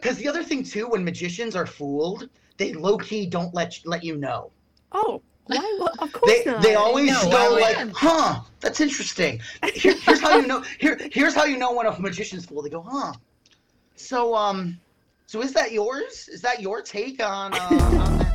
Because the other thing too, when magicians are fooled, they low key don't let you, let you know. Oh, why? Well, of course They not. they always No, go like, huh, that's interesting. Here, here's how you know. Here here's how you know when a magician's fooled. They go, huh. So um, so is that yours? Is that your take on? Uh, on that?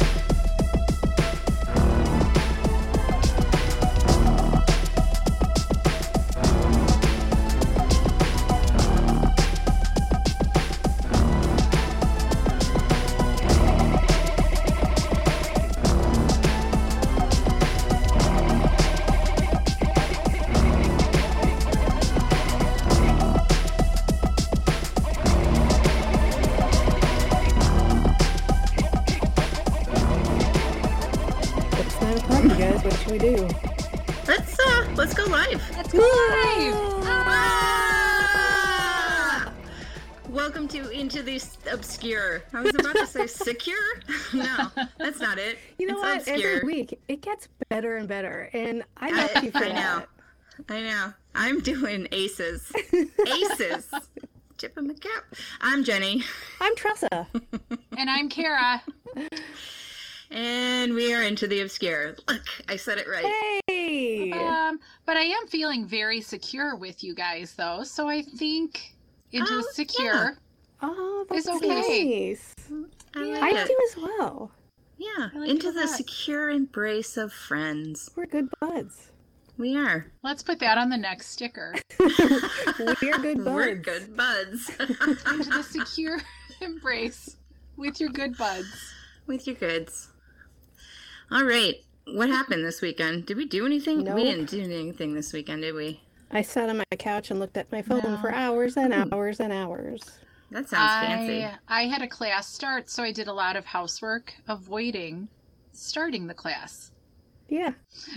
Obscure. I was about to say secure. no, that's not it. You know it's what? Obscure. Every week it gets better and better, and I I, love you for I know. that. I know. I'm doing aces. Aces. Tip of my cap. I'm Jenny, I'm Tressa. And I'm Kara. and we are into the obscure. Look, I said it right. Hey. Um, but I am feeling very secure with you guys, though. So I think into Oh, secure. Oh, that's It's okay. nice. I I like it. do as well. Yeah, like into the lot. secure embrace of friends. We're good buds. We are. Let's put that on the next sticker. We're good buds. We're good buds. into the secure embrace with your good buds. With your goods. All right. What happened this weekend? Did we do anything? Nope. We didn't do anything this weekend, did we? I sat on my couch and looked at my phone No. for hmm. hours and hours and hours. That sounds fancy. I, I had a class start, so I did a lot of housework avoiding starting the class. Yeah.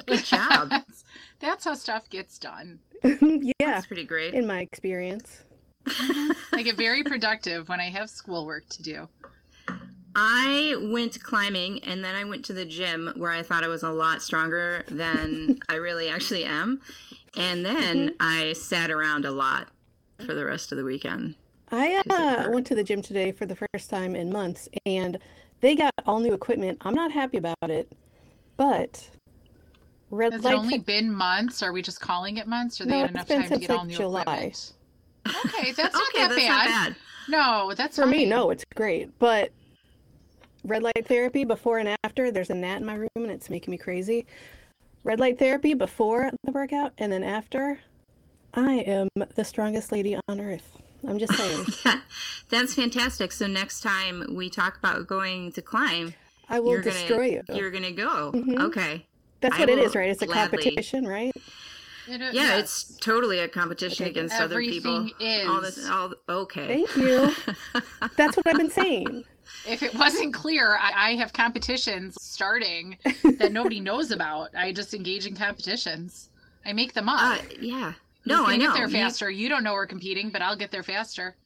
Good job. That's, that's how stuff gets done. yeah. That's pretty great. In my experience. Mm-hmm. I get very productive when I have schoolwork to do. I went climbing and then I went to the gym where I thought I was a lot stronger than I really actually am. And then mm-hmm. I sat around a lot for the rest of the weekend. I uh, went to the gym today for the first time in months, and they got all new equipment. I'm not happy about it, but red Has light. it only tech- been months? Are we just calling it months? Or they No, had enough time to since, get all new July. equipment? Okay, that's not okay, that that's bad. not bad. No, that's for me, no, it's great. But red light therapy before and after. There's a gnat in my room, and it's making me crazy. Red light therapy before the workout, and then after. I am the strongest lady on earth. I'm just saying. That's fantastic. So next time we talk about going to climb, I will you're destroy you. gonna you're gonna go. Mhm. Okay. That's I what it is, right? It's a gladly- competition, right? It, uh, Yeah, yes. it's totally a competition Okay, against other people. Everything All this, all okay. Thank you. That's what I've been saying. If it wasn't clear, I, I have competitions starting that nobody knows about. I just engage in competitions. I make them up. Uh, yeah. No, I know. Get there faster. You don't know we're competing, but I'll get there faster.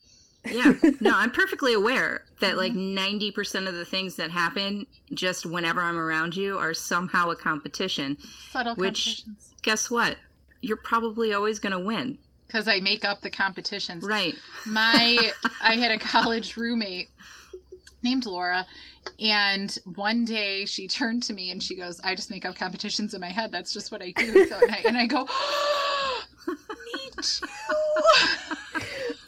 yeah. No, I'm perfectly aware that like Mm-hmm. 90% of the things that happen just whenever I'm around you are somehow a competition. Subtle Which- competitions. Guess what? You're probably always going to win. Because I make up the competitions. Right. My, I had a college roommate named Laura, and one day she turned to me and she goes, "I just make up competitions in my head. That's just what I do." So, and, I, and I go, "Me too."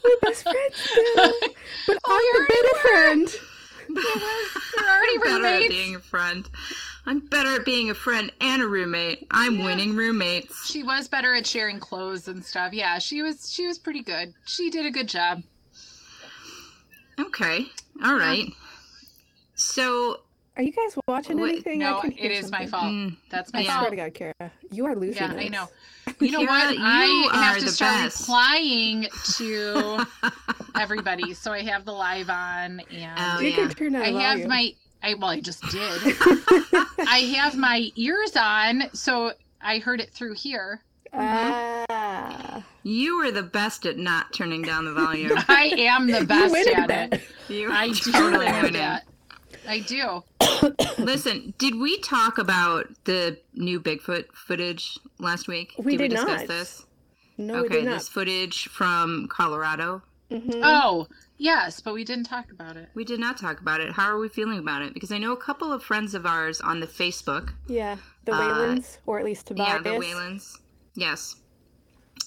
We're best friends now. But Oh, I'm the better friend. We're already I'm better at being a friend. I'm better at being a friend and a roommate. I'm Yeah. winning roommates. She was better at sharing clothes and stuff. Yeah, she was. She was pretty good. She did a good job. Okay. All right. So, Are you guys watching Wait, anything? I No, can it hear is my fault. mm, That's my I Yeah. swear fault. to God, Kara, you are losing. Yeah, I know. You know Kara, what? you I have to start best. replying to everybody, so I have the live on, and Oh, You yeah. can turn down I have volume. my. I well, I just did. I have my ears on, so I heard it through here. Ah, you are the best at not turning down the volume. I am the best win at at it. You I are do totally at winning. That. I do. Listen, did we talk about the new Bigfoot footage last week? We did, did we discuss not. this? no, we okay, did not. this footage from Colorado. Mhm. Oh, Yes, but we didn't talk about it. We did not talk about it. How are we feeling about it? Because I know a couple of friends of ours on the Facebook, Yeah, the Uh, Waylands, or at least Tobias. yeah, the Waylands, yes,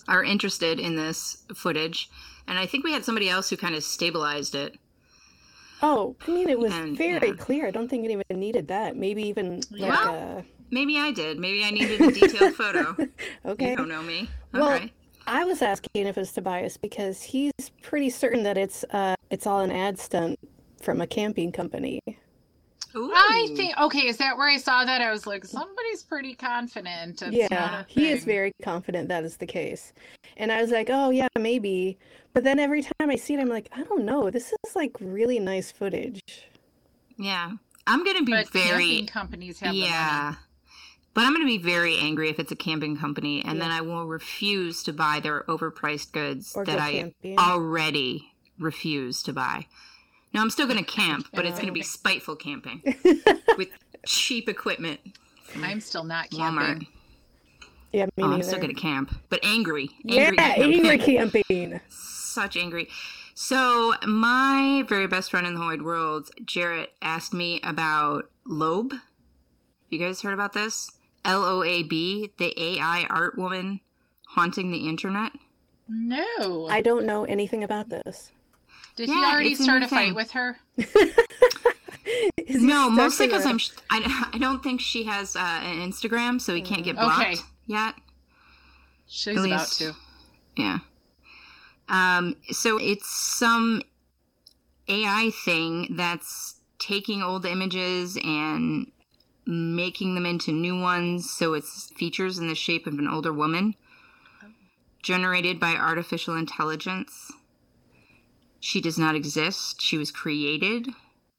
are interested in this footage. And I think we had somebody else who kind of stabilized it. Oh, I mean, it was And, very yeah. clear. I don't think it even needed that. Maybe even like Well, Maybe I did. Maybe I needed a detailed photo. okay. You don't know me. Well, okay. I was asking if it's Tobias because he's pretty certain that it's uh it's all an ad stunt from a camping company. Ooh. I think okay, is that where I saw that? I was like, somebody's pretty confident. It's yeah, he is very confident that is the case. And I was like, oh yeah, maybe. But then every time I see it, I'm like, I don't know. This is like really nice footage. Yeah. I'm going to be But very. camping companies have. Yeah. But I'm going to be very angry if it's a camping company, and then I will refuse to buy their overpriced goods Or that go I camping. already refuse to buy. No, I'm still going to camp, but it's going to be spiteful camping with cheap equipment. I'm still not Walmart. Camping. Yeah, me Oh, I'm neither. still going to camp, but angry. yeah, Angry angry camping. camping. Such angry. So, my very best friend in the whole wide world, Jarrett, asked me about Loab. You guys heard about this? L O A B, the AI art woman haunting the internet. No. I don't know anything about this. Did he already start a fight with her? No, mostly because a- I'm. I, I don't think she has uh, an Instagram, so he can't get blocked Okay. Yet. She's At about to. Yeah. Um, so it's some AI thing that's taking old images and making them into new ones. So it's features in the shape of an older woman generated by artificial intelligence. She does not exist. She was created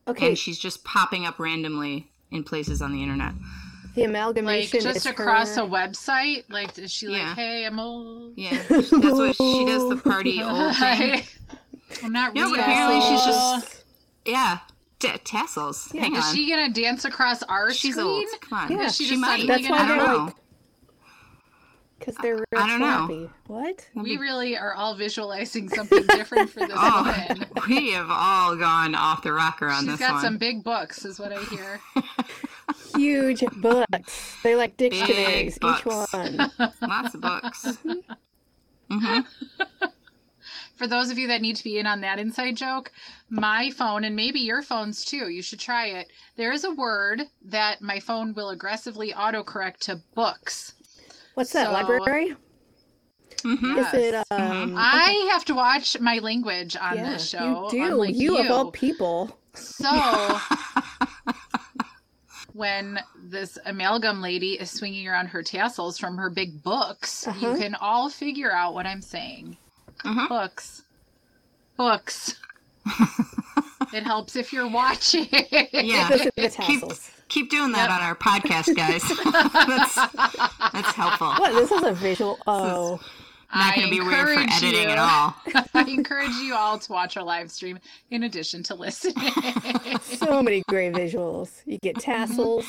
Okay, and she's just popping up randomly in places on the internet. The Like just is across her... a website? Like is she like, Yeah. hey, I'm old? Yeah, that's what she does the party old thing. I'm not No, real. apparently she's just yeah, t- tassels. Hang Is on. she gonna dance across our She's screen? old. Come on. Yeah, she she just might. suddenly That's why I don't they're know. like- Because they're real I don't know. What? We really are all visualizing something different for this Oh, woman. we have all gone off the rocker on She's this got some big books, is what I hear. Huge books. They like dictionaries, each books. one. Lots of books. hmm For those of you that need to be in on that inside joke, my phone and maybe your phones too, you should try it. There is a word that my phone will aggressively autocorrect to books. What's that, So- library? hmm Is it, Yes. um... I have to watch my language on yeah, this show. you do. unlike you, of all people. So when this amalgam lady is swinging around her tassels from her big books, Uh-huh. you can all figure out what I'm saying. Mhm. Books. Books. it helps if you're watching. Yeah. The Keep, keep doing that Yep. on our podcast, guys. that's, that's helpful. What? This is a visual. Oh, Not going to be weird for encourage editing you- at all. I encourage you all to watch our live stream in addition to listening. so many great visuals. You get mm-hmm. tassels.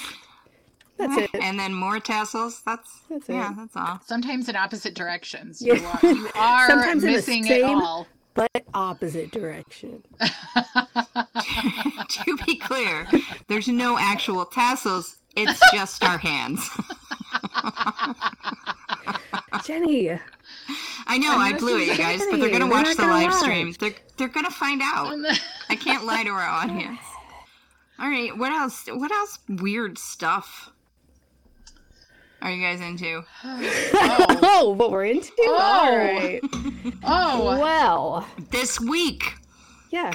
That's mm-hmm. it. And then more tassels. That's, That's it. yeah, that's all. Sometimes in opposite directions. Yeah. You are, you are Sometimes in the missing it all. But opposite direction. to be clear, there's no actual tassels. It's just our hands. Jenny, I know I blew it, you guys, but they're gonna We're watch the gonna live watch. stream. They're they're gonna find out. I can't lie to our audience. All right, what else? What else? Weird stuff. Are you guys into? oh. oh, what we're into? Oh. All right. oh, Well, This week, yeah.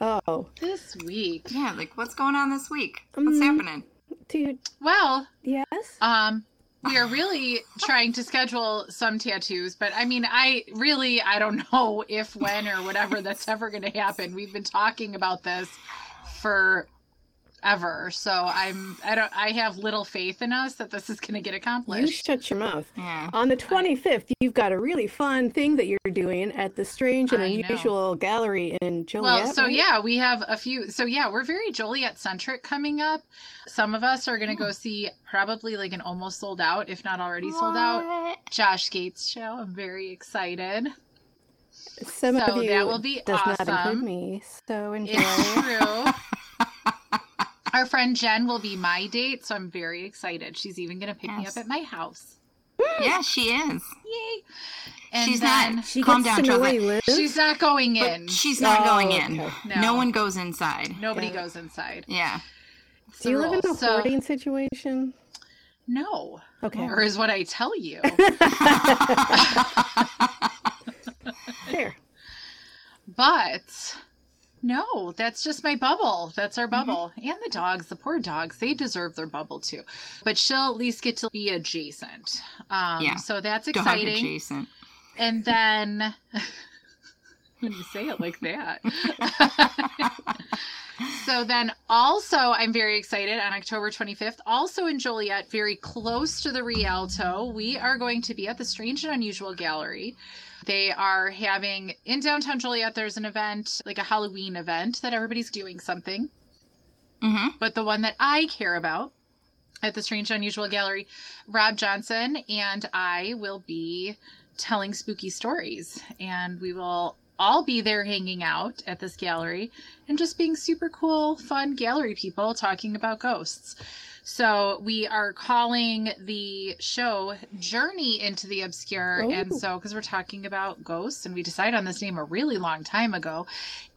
God, Oh, this week. yeah, like what's going on this week? What's Um, happening? dude. Well, Yes. um, we are really trying to schedule some tattoos, but I mean, I really, I don't know if, when, or whatever that's ever going to happen. We've been talking about this for ever, so I'm, I don't, I have little faith in us that this is going to get accomplished. You shut your mouth. Yeah. On the 25th, you've got a really fun thing that you're doing at the Strange and I know. Unusual Gallery in Joliet. Well, so right? yeah, we have a few. So yeah, we're very Joliet centric coming up. Some of us are going to go oh. see probably like an almost sold out, if not already sold out, Josh Gates show. I'm very excited. Some So of you that will be does not include me. So enjoy. It's true. Our friend Jen will be my date, so I'm very excited. She's even going to pick me up at my house. Yeah, she is. Yay! And she's then not. She calm down, to know Chelsea. where you live. she's not going in. But she's not Oh, going in. okay. No. No. one goes inside. Nobody Yeah. goes inside. Yeah. It's Do you the live in a rule. So- hoarding situation? No. Okay. Or is what I tell you. Fair. But no, that's just my bubble. That's our Mm-hmm. bubble. And the dogs, the poor dogs, they deserve their bubble too. But she'll at least get to be adjacent. Um, Yeah. So that's Dog exciting. adjacent. And then when you say it like that. so then also I'm very excited on October 25th, also in Joliet, very close to the Rialto, we are going to be at the Strange and Unusual Gallery. They are having in downtown Joliet there's an event, like a Halloween event that everybody's doing something. Mm-hmm. But the one that I care about at the Strange and Unusual Gallery, Rob Johnson and I will be telling spooky stories. And we will all be there hanging out at this gallery and just being super cool, fun gallery people talking about ghosts. So we are calling the show Journey into the Obscure. And so, because we're talking about ghosts, and we decided on this name a really long time ago.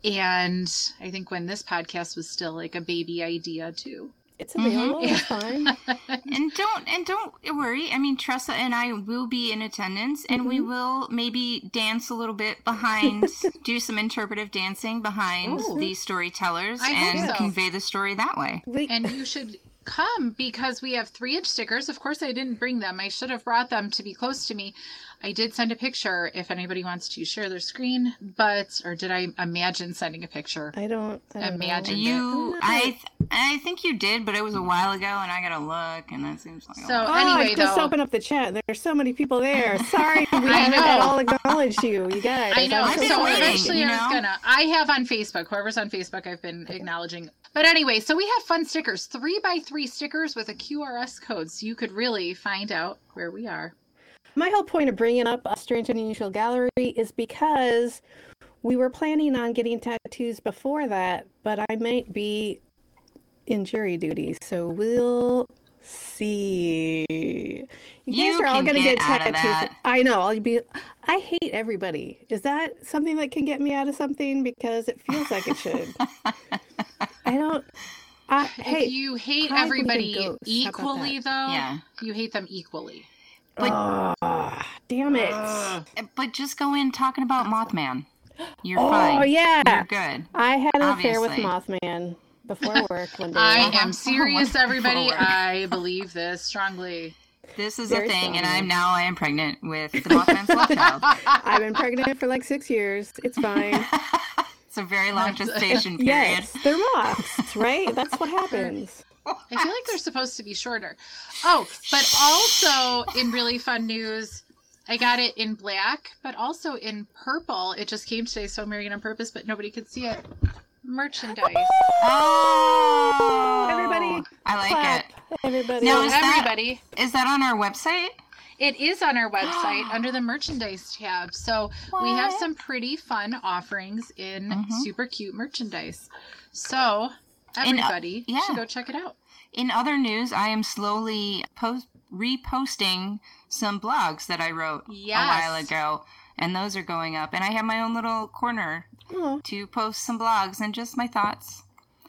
And I think when this podcast was still like a baby idea, too. It's available. It's fine. And don't and don't worry. I mean, Tressa and I will be in attendance, and we Mhm. will maybe dance a little bit behind, do some interpretive dancing behind Ooh. these storytellers, I and so. convey the story that way. We, and you should come because we have three inch stickers. Of course, I didn't bring them. I should have brought them to be close to me. I did send a picture if anybody wants to share their screen, but or did I imagine sending a picture? I don't. I don't Imagine Know. You. I, th- I think you did, but it was a while ago, and I gotta look, and that seems like So- while. Oh, Anyway, I just though- opened up the chat. There's so many people there. Sorry, we I haven't know. at all acknowledged you. You guys. I know. I'm I've been So eventually, you I was gonna. I have on Facebook. Whoever's on Facebook, I've been acknowledging. But anyway, so we have fun stickers, three by three stickers with a QRS code, so you could really find out where we are. My whole point of bringing up a strange and unusual gallery is because we were planning on getting tattoos before that, but I might be in jury duty, so we'll see. You guys are all gonna get get, tattoos. I know. I'll be. I hate everybody. Is that something that can get me out of something? Because it feels like it should. I don't. I, hey, if you hate I believe in everybody ghosts. Equally, though, Yeah. you hate them equally. But- Ah, damn it. Ugh. But just go in talking about Mothman. You're oh fine. Oh yeah. You're good. I had an affair with Mothman before work one day. I Uh-huh. am serious, everybody. I believe this strongly. This is Very a thing, and. I'm now I am pregnant with the Mothman's love child. I've been pregnant for like six years. It's fine. It's a very long gestation period. yes, they're moths, right? That's what happens. I feel like they're supposed to be shorter. Oh, but also in really fun news, I got it in black, but also in purple. It just came today, so I'm wearing it on purpose, but nobody could see it. Merchandise. Oh, Everybody, I like Clap, it. everybody. No, So is that- everybody, Is that on our website? it is on our website under the merchandise tab. So we have some pretty fun offerings in Mhm. super cute merchandise. So And, uh, everybody yeah. should go check it out. In other news, I am slowly post reposting some blogs that I wrote Yes. a while ago, and those are going up. And I have my own little corner Oh, to post some blogs and just my thoughts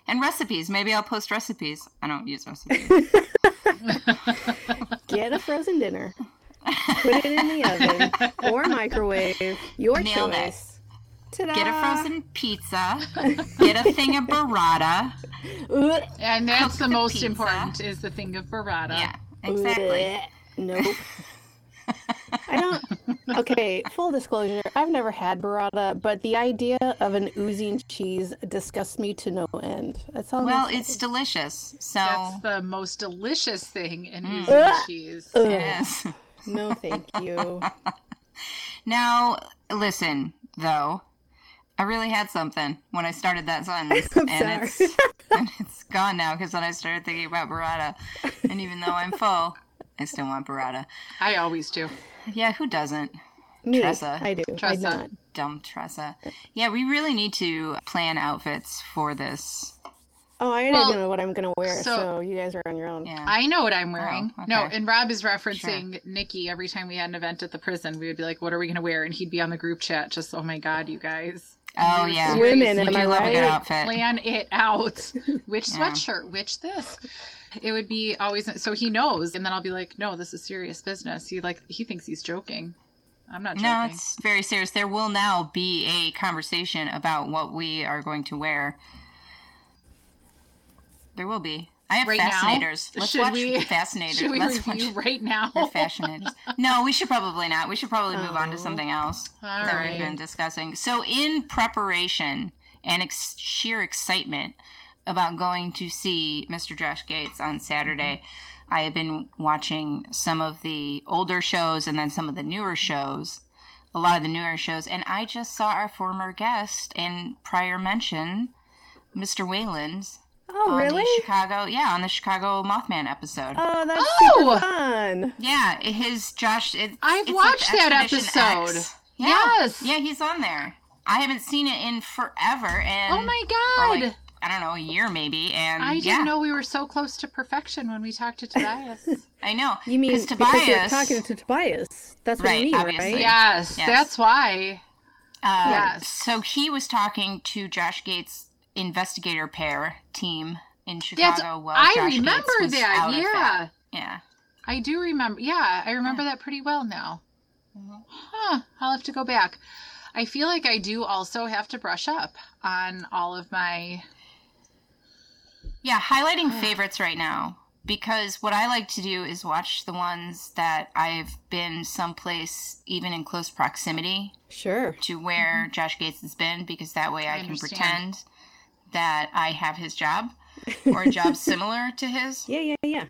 and recipes. Maybe I'll post recipes. I don't use recipes. get a frozen dinner. Put it in the oven or microwave. Your Nailed it. choice. Ta-da! Get a frozen pizza. Get a thing of burrata. And that's the the most pizza. important is the thing of burrata. Yeah, exactly. Nope. I don't. Okay, full disclosure, I've never had burrata, but the idea of an oozing cheese disgusts me to no end. That's all. I'm Well, it's say. delicious. So That's the most delicious thing in Mm. oozing cheese. Ugh. yes. no, thank you. Now, listen, though. I really had something when I started that sentence, I'm and it's and it's gone now because then I started thinking about burrata, and even though I'm full, I still want burrata. I always do. Yeah, who doesn't? Me, Tressa. I do. I Tressa. not. dumb Tressa. Yeah, we really need to plan outfits for this. Oh, I already Well, know what I'm gonna wear, so- so, you guys are on your own. Yeah. I know what I'm oh, wearing. Oh, No, and Rob is referencing Nikki every time we had an event at the prison. We would be like, "What are we gonna wear?" And he'd be on the group chat, just, "Oh my god, you guys." Oh yeah, Women, we am I love a good right? outfit. plan it out. Which Yeah. sweatshirt? Which this? It would be always so he knows, and then I'll be like, "No, this is serious business." He like he thinks he's joking. I'm not joking. No, it's very serious. There will now be a conversation about what we are going to wear. There will be. I have Right now? fascinators. Let's Should watch we- Fascinators. Should we Let's review watch right now? the Fascinators. No, we should probably not. We should probably move on to Oh. something else All that right. we've been discussing. So, in preparation and ex- sheer excitement about going to see Mr. Josh Gates on Saturday, I have been watching some of the older shows and then some of the newer shows, a lot of the newer shows, and I just saw our former guest and prior mention, Mr. Wayland's. Oh, on really? The Chicago, yeah, on the Chicago Mothman episode. Oh, that's Oh! super fun. Yeah, his Josh. It, I've it's watched like that episode. X. Yeah. Yes. Yeah, he's on there. I haven't seen it in forever, and oh my god! like, I don't know, a year maybe, and I didn't yeah, know we were so close to perfection when we talked to Tobias. I know. You mean 'Cause because you're talking to Tobias? That's what Right, you mean, obviously. right? yes, Yes. that's why. uh, yes. So he was talking to Josh Gates' investigator pair team in That's Chicago. while I Josh Gates remember was that. out of Yeah, Yeah. I do remember. Yeah, I remember that pretty well now. Mhm. Huh. I'll have to go back. I feel like I do also have to brush up on all of my. Yeah, highlighting favorites right now because what I like to do is watch the ones that I've been someplace even in close proximity Sure. to where Josh Gates has been because that way I, I can understand. pretend that I have his job or a job similar to his. Yeah, yeah, yeah.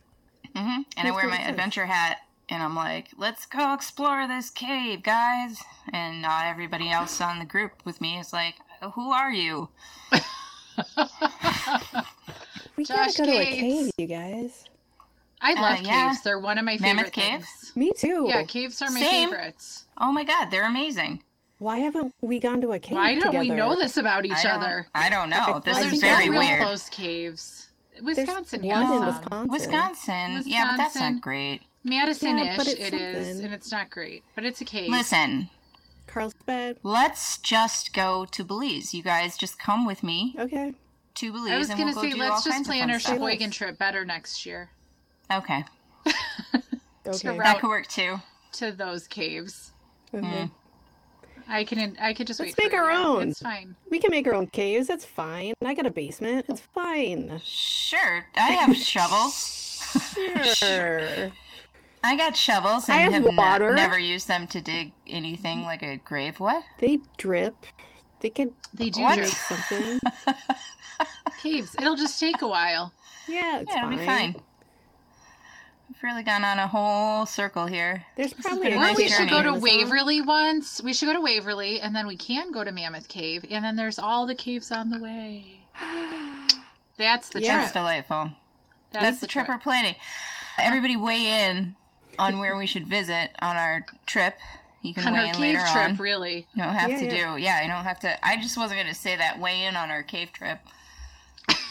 hmm And I wear my sense. adventure hat and I'm like, let's go explore this cave, guys. And not everybody else on the group with me is like, who are you? We Josh gotta go to a cave, you guys. I love Uh, yeah. caves. They're one of my favorite caves. Things. Me too. Yeah, caves are my Same. favorites. Oh my god, they're amazing. Why haven't we gone to a cave Why don't we know this about each I other? I don't know. This well, is there's very no real weird. close caves. Wisconsin, one has in some. Wisconsin. Wisconsin. Yeah, but that's not great. Madison-ish Yeah, but it's it is, something. and it's not great, but it's a cave. Listen, Carlsbad. let's just go to Belize. You guys just come with me Okay. to Belize I was gonna we'll say, do let's just plan our fun stuff. Sheboygan trip better next year Okay, Okay. route- that could work too. to those caves. Okay. I can, I could just Let's wait. make for our you. own. It's fine. We can make our own caves. That's fine. I got a basement. It's fine. Sure, I have shovels. Sure. I got shovels and I have have, ne- never used them to dig anything like a grave. What? they drip. They can. They do What? drip drip something. caves. It'll just take a while. Yeah, it's yeah, it'll fine. be fine. We've really gone on a whole circle here. There's probably been a a nice we should go to Amazon. Waverly once. We should go to Waverly, and then we can go to Mammoth Cave, and then there's all the caves on the way. That's the Yeah. That's trip. delightful. That's, the trip we're planning. Everybody weigh in on where we should visit on our trip. You can On weigh our in cave later trip, on. really. You don't have Yeah, to yeah. do. Yeah, you don't have to. I just wasn't going to say that weigh in on our cave trip.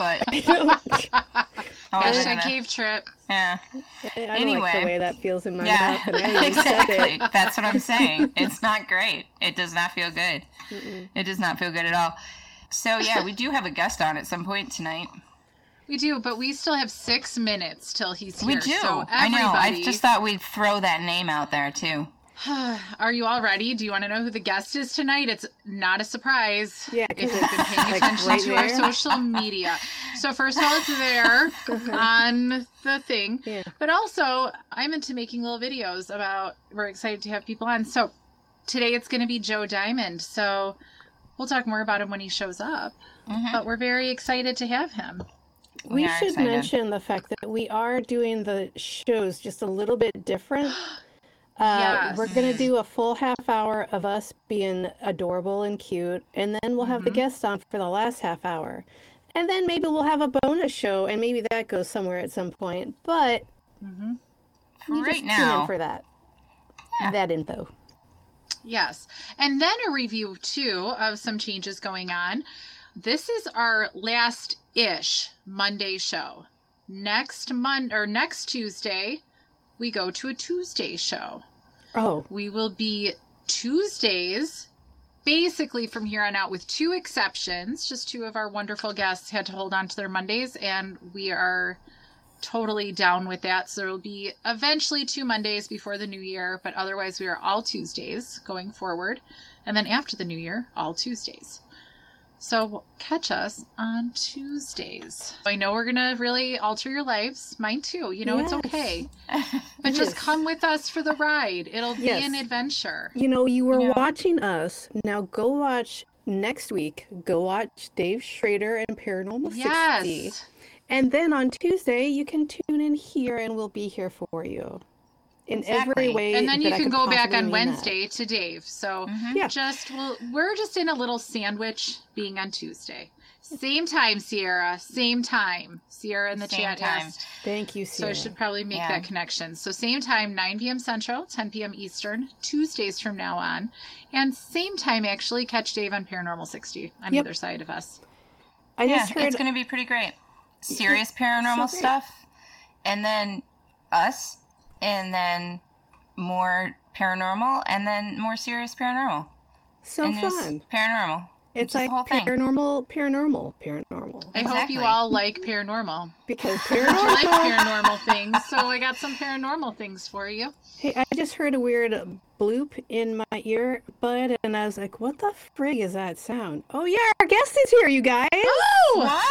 But I wasn't Hashtag cave trip. Yeah, I don't like Anyway. the way that feels in my yeah, mouth. And I said exactly. it. That's what I'm saying. It's not great. It does not feel good. Mm-mm. It does not feel good at all. So yeah, we do have a guest on at some point tonight. We do, but we still have six minutes till he's here. We do. So I know. I just thought we'd throw that name out there too. Are you all ready? Do you want to know who the guest is tonight? It's not a surprise. Yeah, if you've been paying like, attention right to our social media. So first of all, it's there on the thing, Yeah. but also I'm into making little videos about. We're excited to have people on. So today it's going to be Joe Diamond. So we'll talk more about him when he shows up. Mhm. But we're very excited to have him. We We should excited. mention the fact that we are doing the shows just a little bit different. Uh, Yes. We're going to do a full half hour of us being adorable and cute, and then we'll have the Mhm. guest on for the last half hour. And then maybe we'll have a bonus show, and maybe that goes somewhere at some point. But hmm For you right just tune now, in for that. Yeah. That info. yes. And then a review too of some changes going on. This is our last ish Monday show. Next Monday or next Tuesday, we go to a Tuesday show. Oh, We will be Tuesdays basically from here on out with two exceptions. Just two of our wonderful guests had to hold on to their Mondays and we are totally down with that. So there'll be eventually two Mondays before the new year, but otherwise we are all Tuesdays going forward. And then after the new year, all Tuesdays. So catch us on Tuesdays. I know we're gonna really alter your lives, mine too. You know it's okay, but just come with us for the ride. It'll be Yes. an adventure. you know, you were Yeah. watching us. Now go watch next week. Go watch Dave Schrader and Paranormal 60. Yes. And then on Tuesday, you can tune in here and we'll be here for you in Exactly. every way. And then that you can go back on mean that. Wednesday to Dave. So Mhm. Yeah. just we'll, we're just in a little sandwich being on Tuesday. Same time, Sierra. Same time. Sierra in the Same chat time. asked. Thank you, Sierra. So I should probably make Yeah. that connection. So same time, 9 p.m. Central, 10 p.m. Eastern, Tuesdays from now on. And same time, actually, catch Dave on Paranormal 60 on Yep. either side of us. I yeah, just heard. it's going to be pretty great. Serious paranormal great. stuff, and then us, and then more paranormal, and then more serious paranormal. so and fun. Paranormal. It's just like whole thing. paranormal, paranormal, paranormal. I hope you all like paranormal. Because I like paranormal. paranormal things, so I got some paranormal things for you. hey, I just heard a weird bloop in my ear bud, and I was like, "What the frig is that sound?" Oh yeah, our guest is here, you guys. Oh! What?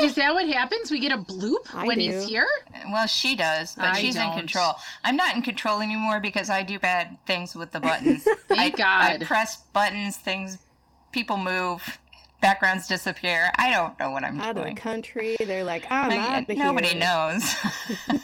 Is that what happens? We get a bloop I when do. he's here? Well, she does, but I she's in don't. control. I'm not in control anymore because I do bad things with the buttons. Thank I, I press buttons, things, people move, backgrounds disappear. I don't know what I'm Out of the doing. country, they're like, "I'm I- out of nobody here." knows.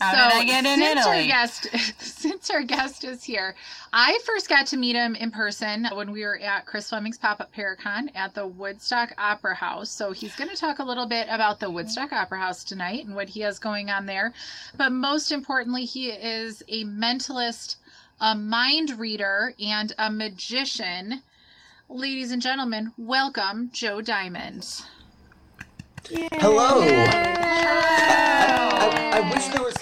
How so did I get in since Italy? Our guest, since our guest is here, I first got to meet him in person when we were at Chris Fleming's Pop Up Paracon at the Woodstock Opera House. So he's going to talk a little bit about the Woodstock Opera House tonight and what he has going on there. But most importantly, he is a mentalist, a mind reader, and a magician. Ladies and gentlemen, welcome Joe Diamond. Yay. Hello. Hello. I, I wish there was.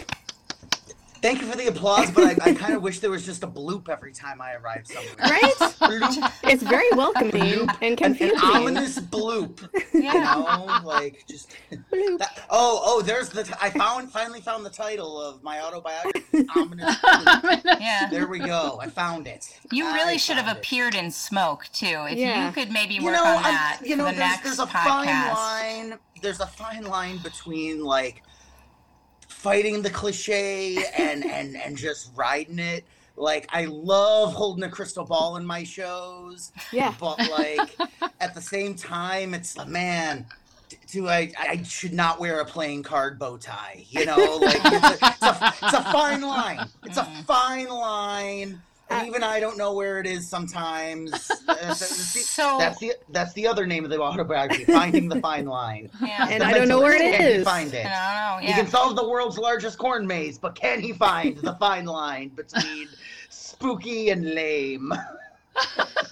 Thank you for the applause, but I, I kind of wish there was just a bloop every time I arrive somewhere. Right? Bloop. It's very welcoming and An, an confusing. ominous bloop. You Yeah. know, like just. Bloop. That, oh, oh! There's the. T- I found finally found the title of my autobiography. Ominous bloop. Yeah. There we go. I found it. You I really should have found it. appeared in smoke too. If Yeah. you could maybe You work know, on I'm- that you know, the there's, next there's a podcast. fine line. There's a fine line between like fighting the cliche and and and just riding it. Like I love holding a crystal ball in my shows, Yeah. but like at the same time, it's like, man. Do I? I should not wear a playing card bow tie. You know, like it's a, it's a, it's a fine line. It's a fine line. And Uh, even I don't know where it is sometimes. Uh, that's the- So that's the that's the other name of the autobiography, Finding the Fine Line. yeah, And The I don't know where it mentalist, Can he is. find I it? don't know. He can solve the world's largest corn maze, but can he find the fine line between spooky and lame?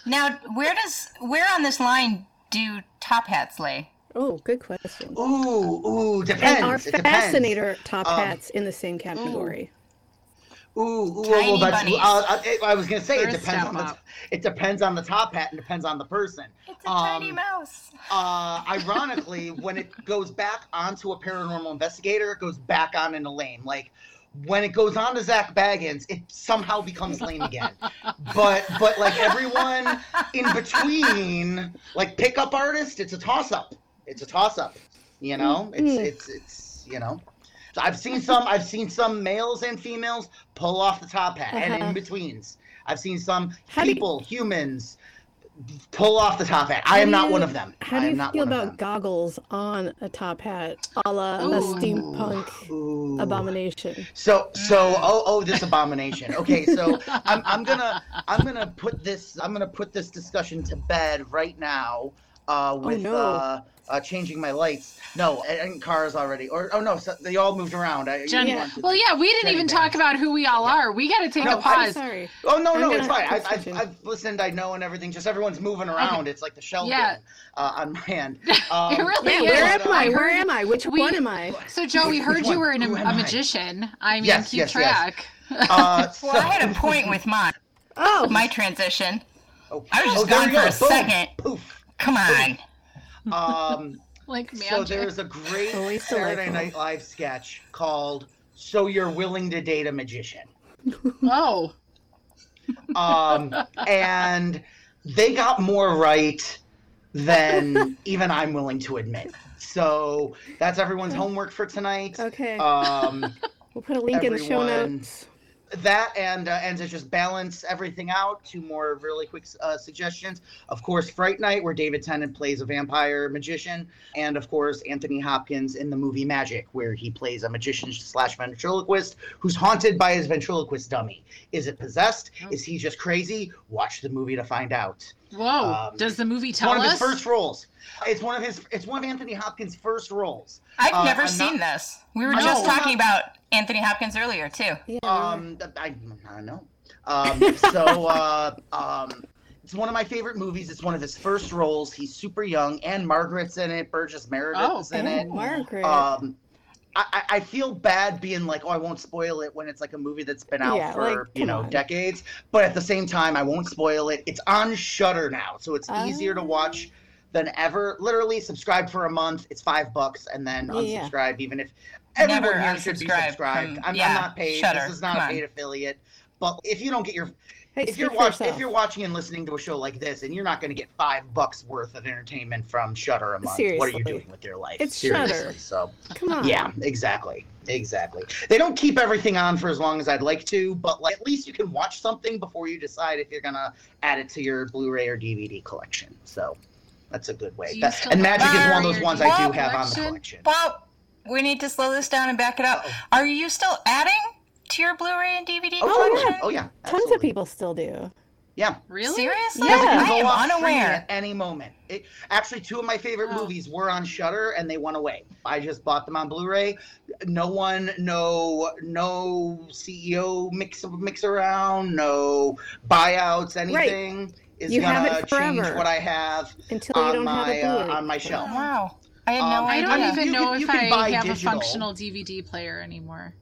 Now, where does where on this line do top hats lay? Oh, good question. Ooh, ooh, depends. And our it depends. fascinator top Um, hats in the same category. Ooh, ooh, Tiny well, that's, uh, I, I was gonna say it depends on the up. it depends on the top hat and depends on the person. It's a tiny Um, mouse. uh, ironically, when it goes back onto a paranormal investigator, it goes back on into lame. Like when it goes on to Zak Bagans, it somehow becomes lame again. But but like everyone in between, like pickup artist, it's a toss up. It's a toss up. You know, it's Mm. it's it's you know. So I've seen some. I've seen some males and females pull off the top hat, and Uh-huh. in betweens, I've seen some How do you- people, humans, pull off the top hat. I am not you- one of them. How do you not feel about goggles on a top hat, a la a Ooh. steampunk Ooh. abomination? So so oh oh this abomination. Okay, so I'm I'm gonna I'm gonna put this I'm gonna put this discussion to bed right now. Uh, with no. uh, uh, changing my lights. No, and cars already. Or oh no, so they all moved around. I, Jen, you Yeah. well, yeah, we didn't even Bands. talk about who we all are. We got to take No, a I'm I'm pause. sorry. Oh no, I'm no, it's fine. I, to I've. I've listened. I know and everything. Just everyone's moving around. It's like the shell Yeah. game uh, on my end. Um, It really Yeah, is. where but, am I? uh, Where am I? Which we- one am I? So, Joe, we heard you were an, Who am magician. I mean, Yes, keep yes, yes. track. Uh, Well, I had a point with mine. Oh, My transition. Oh, I was oh, just there gone we go. for a Boom. second. Poof. Come on. Um, Like magic. so there's a great Always Saturday delightful. Night Live sketch called "So You're Willing to Date a Magician." oh, um, and they got more right than even I'm willing to admit. So that's everyone's homework for tonight. okay. Um, we'll put a link in the show notes. That and uh, and to just balance everything out, two more really quick uh, suggestions. Of course, Fright Night, where David Tennant plays a vampire magician, and of course Anthony Hopkins in the movie Magic, where he plays a magician slash ventriloquist who's haunted by his ventriloquist dummy. Is it possessed? Is he just crazy? Watch the movie to find out. whoa! Um, Does the movie It's tell one of his first roles. It's one of his. It's one of Anthony Hopkins' first roles. I've Uh, never I'm seen not- this. We were I'm just not- talking about Anthony Hopkins earlier too. Yeah. Um, th- I, I know. Um, so, uh, um, it's one of my favorite movies. It's one of his first roles. He's super young, and Margaret's in it. Burgess Meredith Oh, is in and it. Margaret. Um, I, I- I feel bad being like, oh, I won't spoil it when it's like a movie that's been out Yeah, for like, you know on. decades. But at the same time, I won't spoil it. It's on Shudder now, so it's easier to Oh. watch than ever. Literally, subscribe for a month. It's five bucks, and then Yeah, yeah. unsubscribe, even if everyone Never here um, should be subscribed. from- hmm, I'm, yeah, I'm not paid. Shudder, This is not come a on. paid affiliate. But if you don't get your hey, if you're watching if you're watching and listening to a show like this and you're not going to get five bucks worth of entertainment from Shudder a month, what are you doing with your life? It's Seriously. Shudder. So Come on. yeah, exactly, exactly. They don't keep everything on for as long as I'd like to, but like at least you can watch something before you decide if you're gonna add it to your Blu-ray or DVD collection. So that's a good way. Do That- and Magic is one of those ones I do DVD have on the collection? collection. Well, we need to slow this down and back it up. Uh-oh. Are you still adding to your Blu-ray and DVD Oh, collection? yeah. Oh yeah. Tons of people still do. Yeah. Really? Seriously? Yeah. It can I am off unaware. at any moment. It, actually, two of my favorite Oh. movies were on Shudder, and they went away. I just bought them on Blu-ray. No one, no, no CEO mix mix around, no buyouts, anything is You gonna it change what I have Until you on don't have my a uh, on my shelf. Wow. I had no Um, I don't even You know can- if I have digital. a functional DVD player anymore.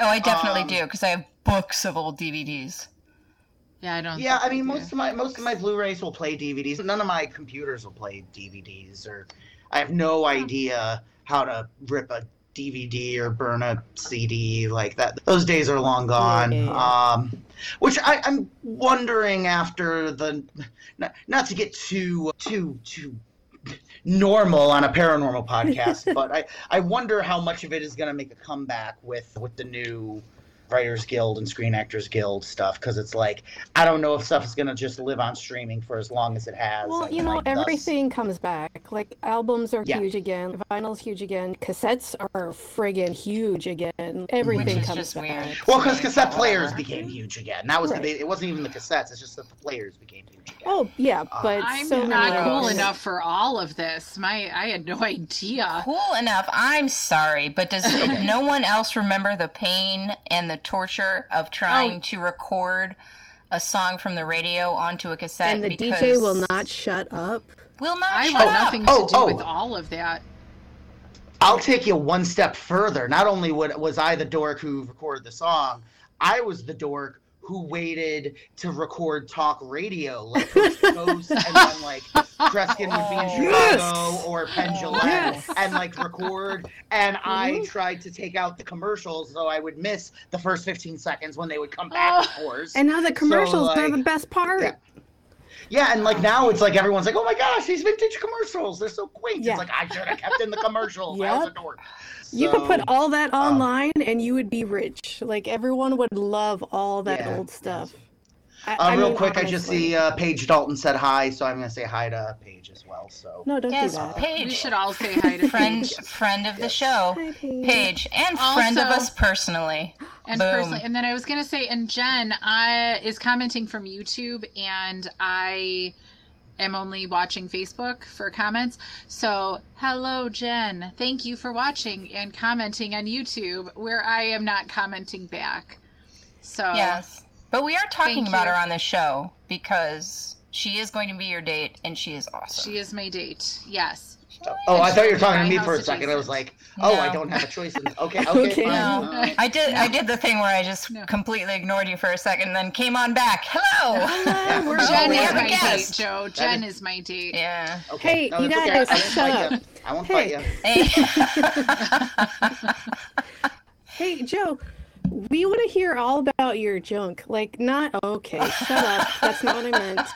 Oh, I definitely um, do because I have books of old DVDs. Yeah, I don't. Yeah, think I mean, do. most of my most of my Blu-rays will play DVDs. None of my computers will play DVDs, or I have no idea how to rip a DVD or burn a CD like that. Those days are long gone. Yeah, yeah, Um, which I, I'm wondering after the, not, not to get too too too normal on a paranormal podcast, but I I wonder how much of it is going to make a comeback with with the new Writers Guild and Screen Actors Guild stuff because it's like I don't know if stuff is gonna just live on streaming for as long as it has. Well, you know, like, thus- everything comes back. Like albums are Yeah. huge again, vinyl's huge again, cassettes are friggin' huge again. Everything Which is comes just back. weird. Well, because cassette players became huge again. That was Right. the, it wasn't even the cassettes. It's just that the players became huge again. Oh yeah, Uh, but I'm so not cool others. enough for all of this. My, I had no idea. Cool enough. I'm sorry, but does no one else remember the pain and the torture of trying Oh. to record a song from the radio onto a cassette? And the because DJ will not shut up. will not I shut want up. nothing to Oh, do oh. with all of that. I'll take you one step further. Not only was I the dork who recorded the song, I was the dork who waited to record talk radio, like Coast to Coast, and then like Kreskin would be in Oh. Chicago or Penn Jillette, Yes. and like record. And I Mhm. tried to take out the commercials so I would miss the first 15 seconds when they would come back, of course. And now the commercials are like, the best part. yeah. Yeah, and like now it's like everyone's like, "Oh my gosh, these vintage commercials! They're so quaint." Yeah. It's like I should have kept in the commercials. I was a Yep. dork. You could put all that um, online and you would be rich. Like everyone would love all that Yeah. old stuff. I, Uh, I real mean, quick, I just see uh, Paige Dalton said hi, so I'm gonna say hi to Paige as well. So No, don't Yes, do that. We should all say hi to friend, Paige. friend of the show, Hi, Paige. Paige, and friend of us personally. and Boom. personally, and then I was gonna say, and Jen I, is commenting from YouTube, and I am only watching Facebook for comments. So, hello, Jen. Thank you for watching and commenting on YouTube, where I am not commenting back. So, Yes. But we are talking Thank about you. her on the show because she is going to be your date and she is awesome. she is my date. Yes. Oh, I thought you were talking to me for a second. I was like, oh, I don't have a choice. In... Okay, okay, Okay. fine. No. I did. No. I did the thing where I just No. completely ignored you for a second, and then came on back. Hello. Yeah. We're Jen we is have a my date. Joe. Jen is my date. yeah. Okay. Hey, no, you it's okay. guys, I won't shut fight up. you. I won't Hey. fight you. Hey. Hey, Joe, we want to hear all about your junk. Like, not okay. Shut up. That's not what I meant.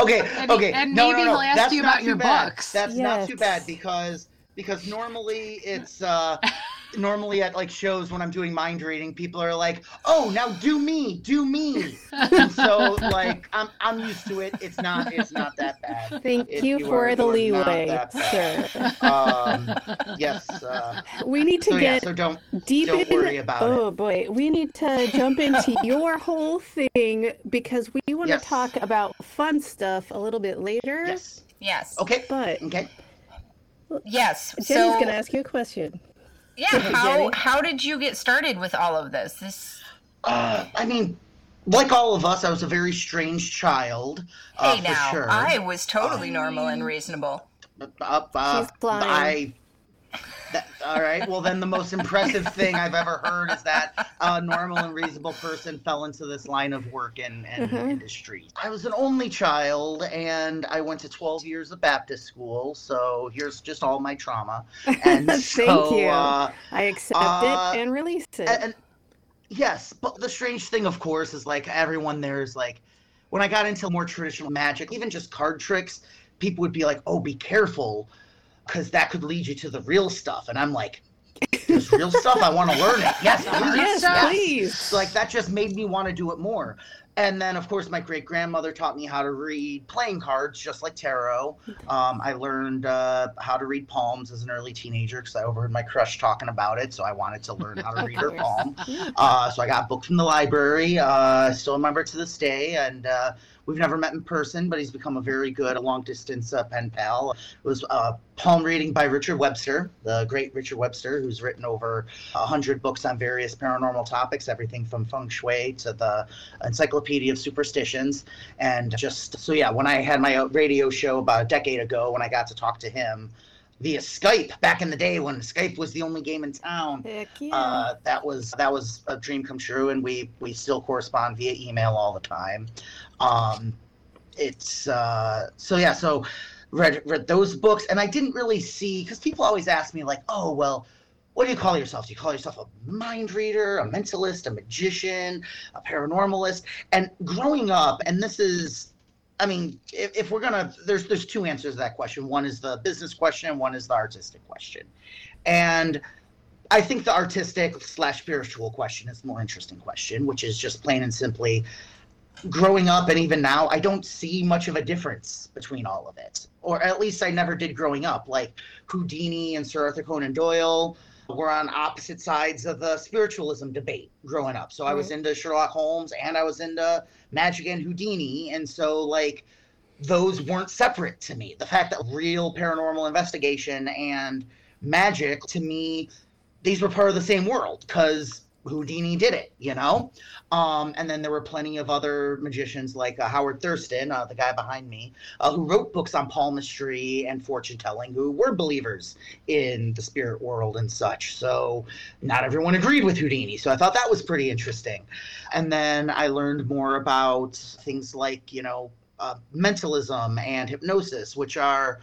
Okay, And- okay. and no, maybe no, no. he'll ask That's you not about too your bad. books. That's not too bad because because normally it's uh normally at like shows when I'm doing mind reading, people are like, "Oh, now do me, do me." and so like I'm I'm used to it. It's not it's not that bad. Thank It- you, you for are- the you leeway, sir. Um, yes. Uh, We need to so yeah, get so don't deep don't in. worry about it. oh boy, we need to jump into your whole thing because we want to Yes. talk about fun stuff a little bit later. Yes. Yes. Okay. But Okay. Yes. Jenny's so gonna ask you a question. Yeah, how Jenny. how did you get started with all of this? This Uh, I mean, like all of us, I was a very strange child. Uh, hey for now, sure. I was totally Um, normal and reasonable. Uh, uh, She's lying. I. That, all right. Well, then the most impressive thing I've ever heard is that a normal and reasonable person fell into this line of work and, and Mhm. industry. I was an only child, and I went to 12 years of Baptist school. So here's just all my trauma. And Thank so, you. Uh, I accept Uh, it and release it. and, and yes, but the strange thing, of course, is like everyone there is like, when I got into more traditional magic, even just card tricks, people would be like, "Oh, be careful, because that could lead you to the real stuff." And I'm like, "There's real stuff. I want to learn it. Yes, please. yes, stuff. please. So, like that just made me want to do it more. And then, of course, my great grandmother taught me how to read playing cards, just like tarot. Um, I learned uh, how to read palms as an early teenager because I overheard my crush talking about it. So I wanted to learn how to read her palm. Uh, so I got a book from the library. Uh, I still remember it to this day. And uh, we've never met in person, but he's become a very good long distance uh, pen pal. It was uh, palm reading by Richard Webster, the great Richard Webster, who's written over hundred books on various paranormal topics, everything from feng shui to the Encyclopedia of Superstitions. And just so, yeah, when I had my radio show about a decade ago, when I got to talk to him via Skype back in the day when Skype was the only game in town. Yeah. Uh, that was that was a dream come true, and we we still correspond via email all the time. Um, it's uh, so yeah, so read read those books, and I didn't really see because people always ask me like, oh well, what do you call yourself? Do you call yourself a mind reader, a mentalist, a magician, a paranormalist? And growing up, and this is I mean, if, if we're gonna, there's there's two answers to that question. One is the business question, and one is the artistic question. And I think the artistic slash spiritual question is the more interesting question, which is just plain and simply growing up and even now, I don't see much of a difference between all of it. Or at least I never did growing up. Like Houdini and Sir Arthur Conan Doyle were on opposite sides of the spiritualism debate growing up. So I was mm-hmm. into Sherlock Holmes and I was into magic and Houdini. And so, like, those weren't separate to me. The fact that real paranormal investigation and magic, to me, these were part of the same world because Houdini did it, you know? Um, and then there were plenty of other magicians like uh, Howard Thurston, uh, the guy behind me, uh, who wrote books on palmistry and fortune telling, who were believers in the spirit world and such. So not everyone agreed with Houdini. So I thought that was pretty interesting. And then I learned more about things like, you know, uh, mentalism and hypnosis, which are,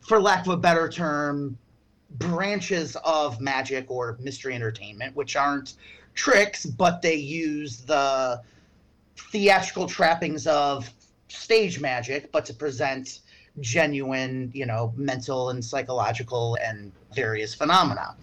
for lack of a better term, branches of magic or mystery entertainment, which aren't tricks, but they use the theatrical trappings of stage magic, but to present genuine, you know, mental and psychological and various phenomena.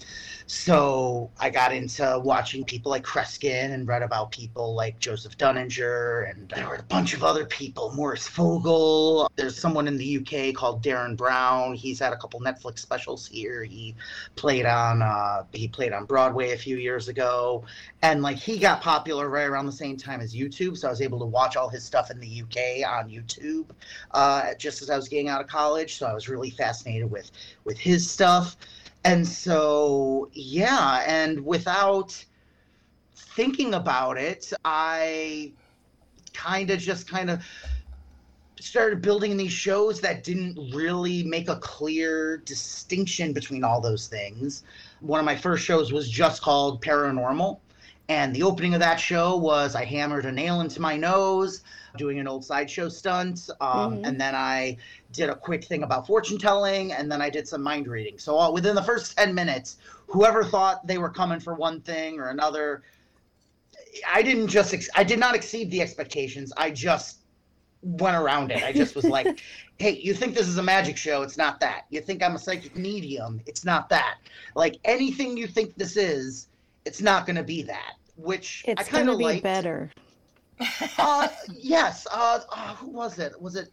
So I got into watching people like Kreskin and read about people like Joseph Dunninger and there were a bunch of other people, Maurice Fogel. There's someone in the UK called Derren Brown. He's had a couple Netflix specials here. He played on uh, he played on Broadway a few years ago, and like he got popular right around the same time as YouTube. So I was able to watch all his stuff in the UK on YouTube uh, just as I was getting out of college. So I was really fascinated with with his stuff. And so yeah and without thinking about it i kind of just kind of started building these shows that didn't really make a clear distinction between all those things. One of my first shows was just called paranormal and the opening of that show was i hammered a nail into my nose doing an old sideshow stunt um, Mhm. and then i did a quick thing about fortune telling and then I did some mind reading. So all, within the first 10 minutes, whoever thought they were coming for one thing or another, I didn't just, ex- I did not exceed the expectations. I just went around it. I just was like, hey, you think this is a magic show? It's not that. You think I'm a psychic medium? It's not that. Like anything you think this is, it's not going to be that. Which I It's kind gonna of be like. better. Uh, yes. Uh, uh, who was it? Was it?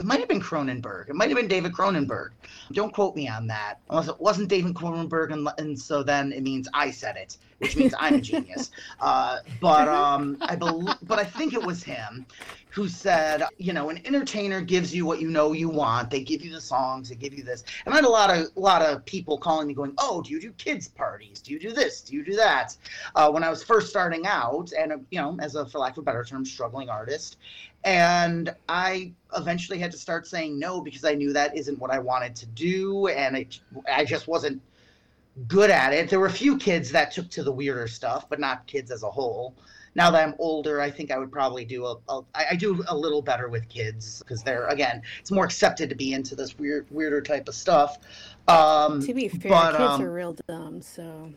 It might have been Cronenberg. It might have been David Cronenberg. Don't quote me on that. Unless it wasn't David Cronenberg, and, and so then it means I said it, which means I'm a genius. Uh, but um, I believe, but I think it was him who said, you know, an entertainer gives you what you know you want. They give you the songs, they give you this. And I had a lot of a lot of people calling me, going, "Oh, do you do kids parties? Do you do this? Do you do that?" Uh, when I was first starting out, and uh, you know, as a for lack of a better term, struggling artist, and I eventually had to start saying no because I knew that isn't what I wanted to do, and it, I just wasn't good at it. There were a few kids that took to the weirder stuff, but not kids as a whole. Now that I'm older, I think I would probably do a, a I I do a little better with kids because they're again, it's more accepted to be into this weird, weirder type of stuff. Um, To be fair, but, kids um, are real dumb, so.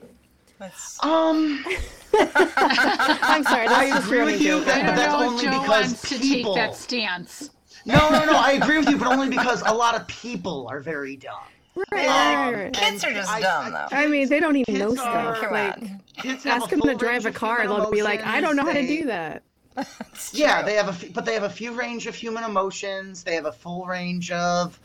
Let's- um, I'm sorry. That's I just agree with you joke. that- I don't that's know only if Joe because wants to people- take that stance. no, no, no. I agree with you, but only because a lot of people are very dumb. Right, Um, right, right. Kids are just I- dumb, I- though. I mean, they don't even know kids are- stuff. Like. Kids ask them to drive a car, human they'll be like, I don't know how to do that. Yeah, they have a, f- but they have a few range of human emotions. They have a full range of,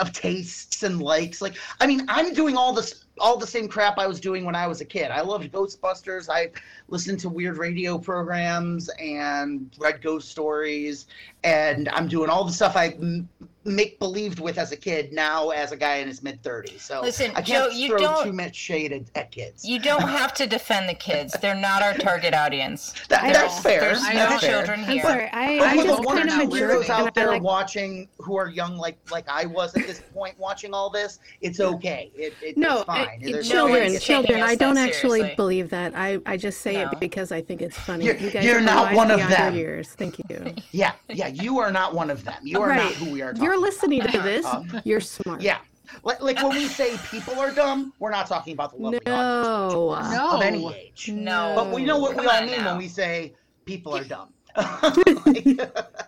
of tastes and likes. Like, I mean, I'm doing all this, all the same crap I was doing when I was a kid. I loved Ghostbusters. I listened to weird radio programs and read ghost stories, and I'm doing all the stuff I m- make believed with as a kid now as a guy in his mid 30s. So Listen, I can't Joe, you throw don't- too much shade at, at kids. You don't have to defend the kids. They're not our target audience. That, I that's fair. There's no That's don't- fair. children I'm here. sorry. I, But I just one or kind of two a weirdos jerk, out there like. watching who are young like like I was at this point watching all this, it's okay. It, it, No, it's fine. I- There's no children, children. I don't actually seriously. believe that. I, I just say No. it because I think it's funny. You're- you guys you're not wise one of beyond your them. Years. Thank you. Yeah, yeah. You are not one of them. You are right. not who we are. Talking You're listening to this. Um, You're smart. Yeah, like, like when we say people are dumb, we're not talking about the lovely audience No. No. of any age. No. But we know what we all mean now. when we say people are dumb. Like,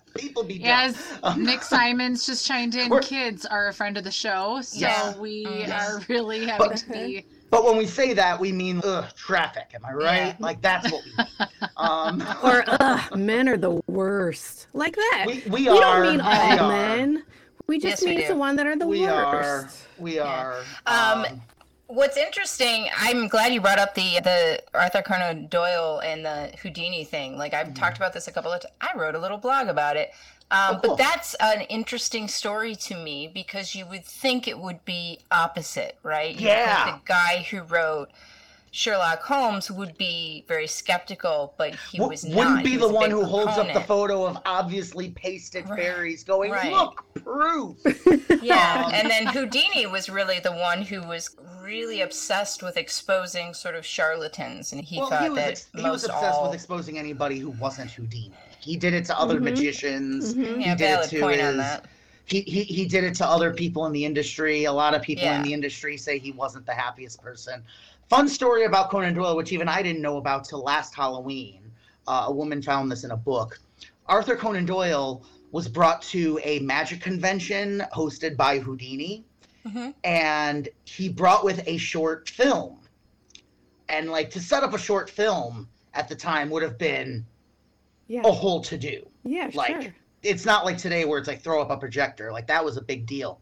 people be dumb. As Um, Nick Simons just chimed in, We're- kids are a friend of the show, so Yes. we Yes. are really having But- to be. But when we say that, we mean ugh, traffic. Am I right? Yeah. Like that's what we mean. Um, Or ugh, men are the worst. Like that. we, we, we are. don't mean we all are, men. We just Yes, mean do. the one that are the We are. worst. We are. Um, um, What's interesting, I'm glad you brought up the the Arthur Conan Doyle and the Houdini thing. Like I've talked about this a couple of times. I wrote a little blog about it. Um. Oh, cool. But that's an interesting story to me because you would think it would be opposite, right? You Yeah. The guy who wrote Sherlock Holmes would be very skeptical, but he w- was wouldn't not. be the one big who holds up the photo of obviously pasted Right. fairies going, Right. look, proof. Yeah, Um, and then Houdini was really the one who was really obsessed with exposing sort of charlatans, and he well, thought he was, that ex- he most was obsessed all with exposing anybody who wasn't Houdini. He did it to other Mhm. magicians. Mhm. He yeah, did it to point on his- that. He, he, he did it to other people in the industry. A lot of people Yeah. in the industry say he wasn't the happiest person. Fun story about Conan Doyle, which even I didn't know about till last Halloween. Uh, a woman found this in a book. Arthur Conan Doyle was brought to a magic convention hosted by Houdini, Mhm. and he brought with a short film. And like to set up a short film at the time would have been Yeah. a whole to do. yeah, like sure. it's not like today where it's like throw up a projector. Like that was a big deal.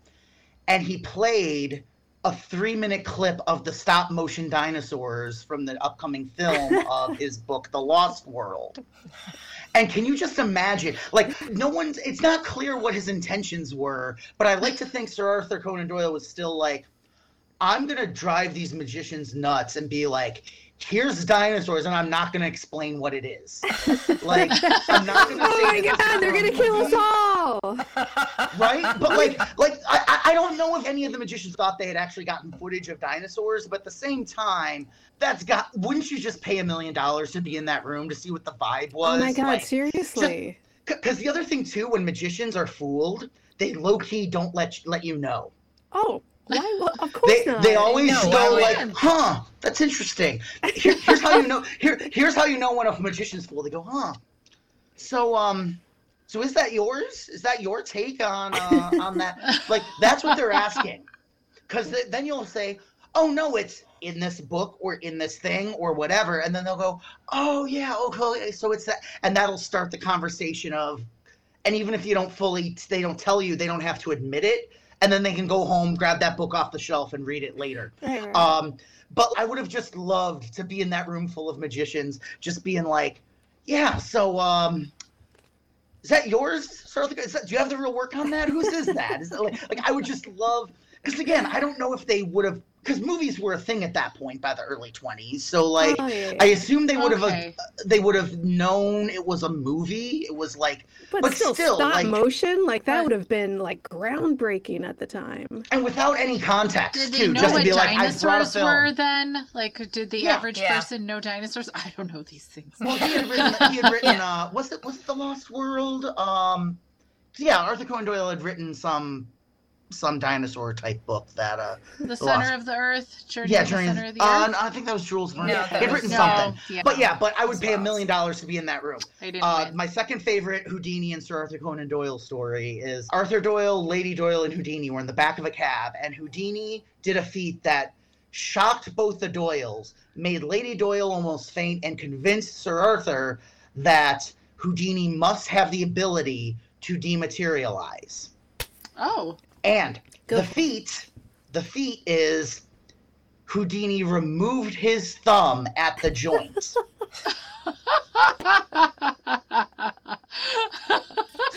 And he played a three minute clip of the stop motion dinosaurs from the upcoming film of his book, The Lost World. And can you just imagine? Like, no one's, it's not clear what his intentions were, but I like to think Sir Arthur Conan Doyle was still like, I'm going to drive these magicians nuts and be like, here's dinosaurs, and I'm not going to explain what it is. Like, I'm not going to oh say Oh my that this is god, they're gonna kill us all! right? But like, like I, I- I don't know if any of the magicians thought they had actually gotten footage of dinosaurs, but at the same time, that's got. Wouldn't you just pay a million dollars to be in that room to see what the vibe was? Oh my god, Like, seriously. Because the other thing too, when magicians are fooled, they low key don't let you, let you know. Oh, why? Well, of course They not. they always No, go like, would- huh, that's interesting. Here, here's how you know. Here here's how you know when a magician's fooled. They go, huh. So um, so is that yours? Is that your take on uh, on that? Like that's what they're asking. Because th- then you'll say, oh no, it's in this book or in this thing or whatever, and then they'll go, oh yeah, okay, so it's that, and that'll start the conversation of, and even if you don't fully, they don't tell you, they don't have to admit it, and then they can go home, grab that book off the shelf, and read it later. Right, right. Um, but I would have just loved to be in that room full of magicians, just being like, yeah, so um, is that yours, Sir? Is that, do you have the real work on that? Whose is that? Is that like, like I would just love because again, I don't know if they would have because movies were a thing at that point by the early twenties. So like, Oh, yeah, yeah. I assume they would have Okay. they would have known it was a movie. It was like, but, but still, still, stop like- motion, like that would have been like groundbreaking at the time. and without any context Did they too, know just to be like, I brought a dinosaurs film. were then? Like, did the Yeah. average Yeah. person know dinosaurs? I don't know these things. Well, he had written. He had written. Uh, was it was it the Lost World? Um, yeah, Arthur Conan Doyle had written some some dinosaur type book that. Uh, the center of the earth, journey yeah, the center of the Uh, earth. no, I think that was Jules Verne. No, had written no, something. yeah. But yeah, but I would pay a million dollars to be in that room. Uh, my second favorite Houdini and Sir Arthur Conan Doyle story is Arthur Doyle, Lady Doyle, and Houdini were in the back of a cab, and Houdini did a feat that shocked both the Doyles, made Lady Doyle almost faint, and convinced Sir Arthur that Houdini must have the ability to dematerialize. oh, And Go the feat, the feat is Houdini removed his thumb at the joint.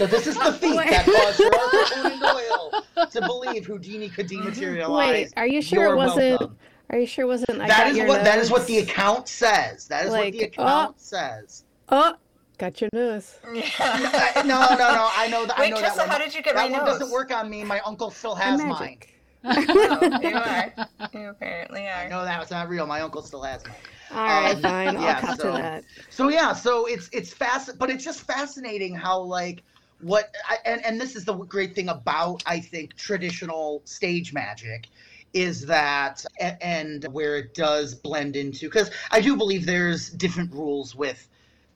So this is the feat that caused Conan Doyle to believe Houdini could dematerialize. Wait, are you sure it wasn't? welcome. Are you sure it wasn't? I That is what that is what the account says. That is what the account oh. says. Oh, got your nose. Uh, no, no, no. I know that. I Wait, know Crystal, that one. how did you get that my one nose? doesn't work on me. My uncle still I'm has mine. Oh, you are. You apparently I are. know that was not real. My uncle still has mine. All right, Um, fine. I'll yeah, cut so- to that. So yeah, so it's it's fast, but it's just fascinating how like what I, and and this is the great thing about I think traditional stage magic is that and where it does blend into because I do believe there's different rules with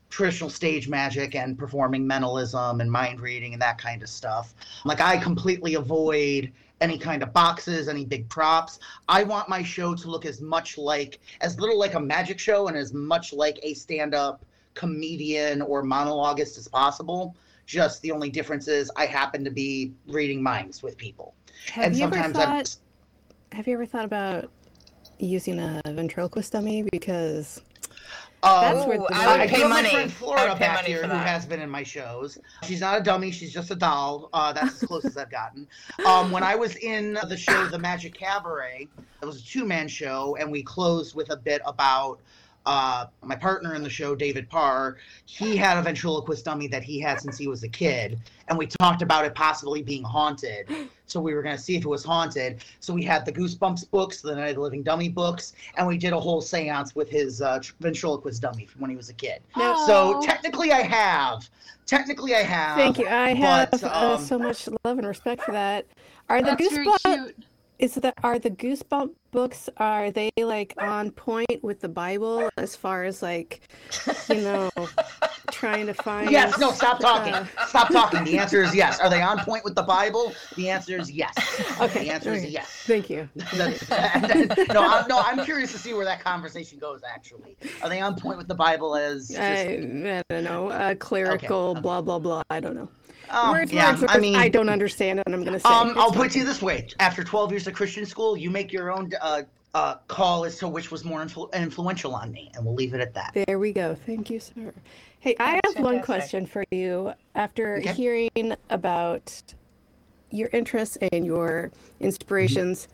traditional stage magic and performing mentalism and mind reading and that kind of stuff. Like I completely avoid any kind of boxes, any big props. I want my show to look as much like as little like a magic show and as much like a stand-up comedian or monologuist as possible. Just the only difference is I happen to be reading minds with people. Have and you ever sometimes I'm thought? Have you ever thought about using a ventriloquist dummy? Because Um, That's where the I I would magic- pay have money. my friend I Flora would pay back money here for who that. has been in my shows. She's not a dummy; she's just a doll. Uh, that's as close as I've gotten. Um, when I was in the show The Magic Cabaret, it was a two-man show, and we closed with a bit about uh, my partner in the show, David Parr. He had a ventriloquist dummy that he had since he was a kid, and we talked about it possibly being haunted. So we were going to see if it was haunted. So we had the Goosebumps books, the Night of the Living Dummy books, and we did a whole séance with his uh, ventriloquist dummy from when he was a kid. Now- So technically, I have. Technically, I have. thank you. I have but, uh, um, so much love and respect for that. Are the That's very goosebumps? Is that are the goosebump books? Are they like on point with the Bible as far as like you know trying to find. Yes, no, stop talking. uh, Stop talking. The answer is yes. Are they on point with the Bible? The answer is yes. Okay, The answer is yes. Thank you. No, I'm, no, I'm curious to see where that conversation goes. Actually, are they on point with the Bible as? Just, I, I don't know. Uh, clerical, okay. blah blah blah. I don't know. Oh, words, yeah, words, words. I mean, I don't understand, and I'm gonna say. Um, I'll fine. put it to you this way: after 12 years of Christian school, you make your own uh, uh, call as to which was more influ- influential on me, and we'll leave it at that. There we go. Thank you, sir. Hey, I have one question for you. After Okay. hearing about your interests and your inspirations,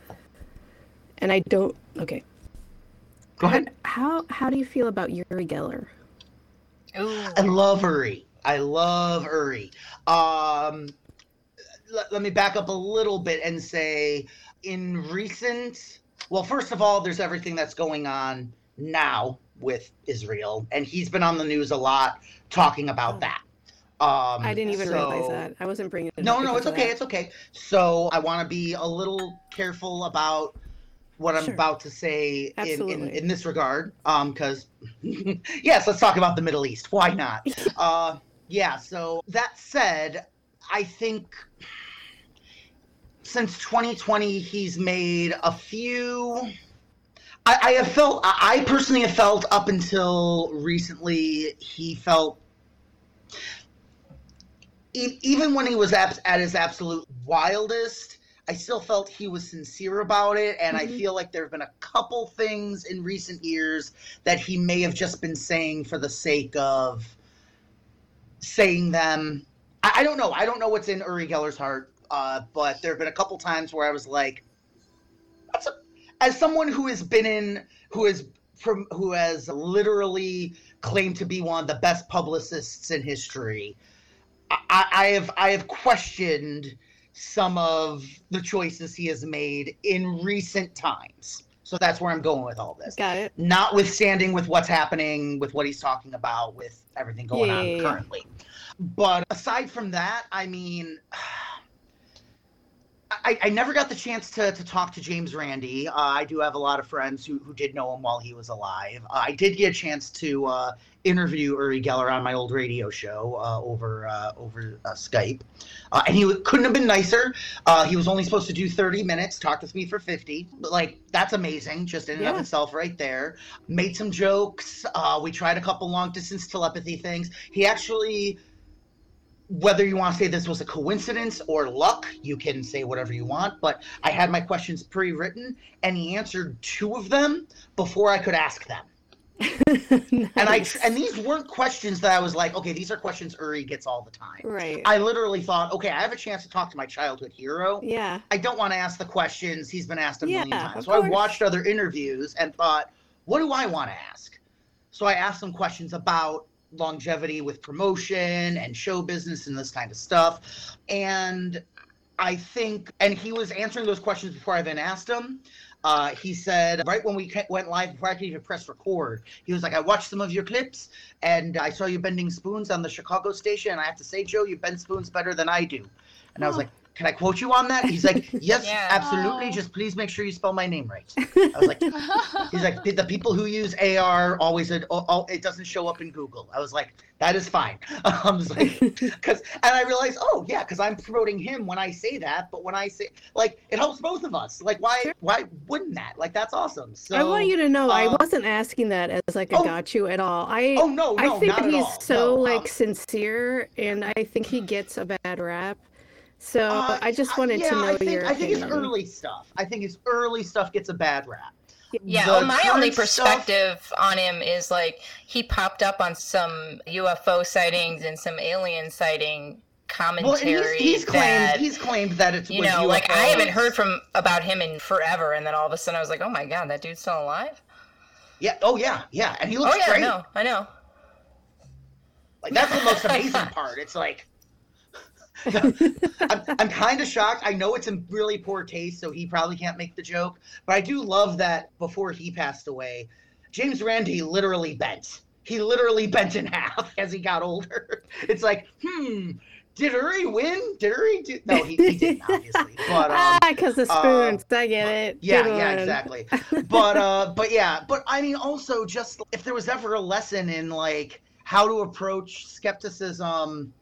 and I don't. Okay. Go ahead. How how do you feel about Uri Geller? Ooh. I love Uri. I love Uri. Um, let, let me back up a little bit and say, in recent, well, first of all, there's everything that's going on now with Israel, and he's been on the news a lot talking about that. Um, I didn't even realize that. I wasn't bringing it No, no, it's okay. that. It's okay. So I want to be a little careful about what I'm Sure. about to say in, in, in this regard. Um, because yes, let's talk about the Middle East. Why not? uh, yeah. So that said, I think since 2020, he's made a few. I, I have felt. I I personally have felt up until recently. He felt even when he was at his absolute wildest, I still felt he was sincere about it. And I Mhm. feel like there have been a couple things in recent years that he may have just been saying for the sake of saying them. I, I don't know. I don't know what's in Uri Geller's heart, uh, but there have been a couple times where I was like, a, as someone who has been in, who is from, who has literally claimed to be one of the best publicists in history. I, I have I have questioned some of the choices he has made in recent times. So that's where I'm going with all this. Got it. Notwithstanding with what's happening with what he's talking about with everything going Yeah, on yeah, yeah. currently. But aside from that, I mean I, I never got the chance to, to talk to James Randi. Uh, I do have a lot of friends who, who did know him while he was alive. Uh, I did get a chance to uh, interview Uri Geller on my old radio show uh, over uh, over uh, Skype, uh, and he couldn't have been nicer. Uh, he was only supposed to do 30 minutes, talked with me for 50. But like that's amazing, just in and of itself, right there. Made some jokes. Uh, we tried a couple long distance telepathy things. He actually whether you want to say this was a coincidence or luck, you can say whatever you want. But I had my questions pre-written, and he answered two of them before I could ask them. And I and these weren't questions that I was like, okay, these are questions Uri gets all the time. right. I literally thought, okay, I have a chance to talk to my childhood hero. yeah. I don't want to ask the questions he's been asked a million times. So I watched other interviews and thought, what do I want to ask? So I asked some questions about longevity with promotion and show business and this kind of stuff. And I think, and he was answering those questions before I then asked him. Uh, he said, right when we went live, before I could even press record, he was like, I watched some of your clips and I saw you bending spoons on the Chicago station. And I have to say, Joe, you bend spoons better than I do. And I was Oh. like, can I quote you on that? He's like, yes, Yeah. absolutely. Oh. Just please make sure you spell my name right. I was like, he's like, the people who use AR always, it, oh, it doesn't show up in Google. I was like, that is fine. I was like, because, and I realized, oh yeah, because I'm promoting him when I say that, but when I say, like, it helps both of us. Like, why, Sure. why wouldn't that? Like, that's awesome. So I want you to know I uh, wasn't asking that as like a oh. got you at all. I Oh no, no, I think not at he's all. so No, like um, sincere, and I think he gets a bad rap. So uh, I just I- wanted yeah, to know I think, your I think his opinion. early stuff. I think his early stuff gets a bad rap. Yeah, well, my only current stuff- perspective on him is like he popped up on some UFO sightings and some alien sighting Well, and commentary he's, he's claimed that he's claimed that it's you was know, like I haven't heard from about him in forever, and then all of a sudden I was like, oh my god, that dude's still alive. Yeah. Oh yeah. Yeah. And he looks oh yeah, great. no, I know. Like that's the most amazing part. It's like I'm, I'm kind of shocked. I know it's in really poor taste, so he probably can't make the joke. But I do love that before he passed away, James Randi literally bent. He literally bent in half as he got older. It's like, hmm, did Uri win? Did Uri do? No, he, he didn't, obviously. But um, ah, because the uh, spoons. I get it. yeah, Good yeah, one. exactly. but uh, but yeah, but I mean, also just if there was ever a lesson in like how to approach skepticism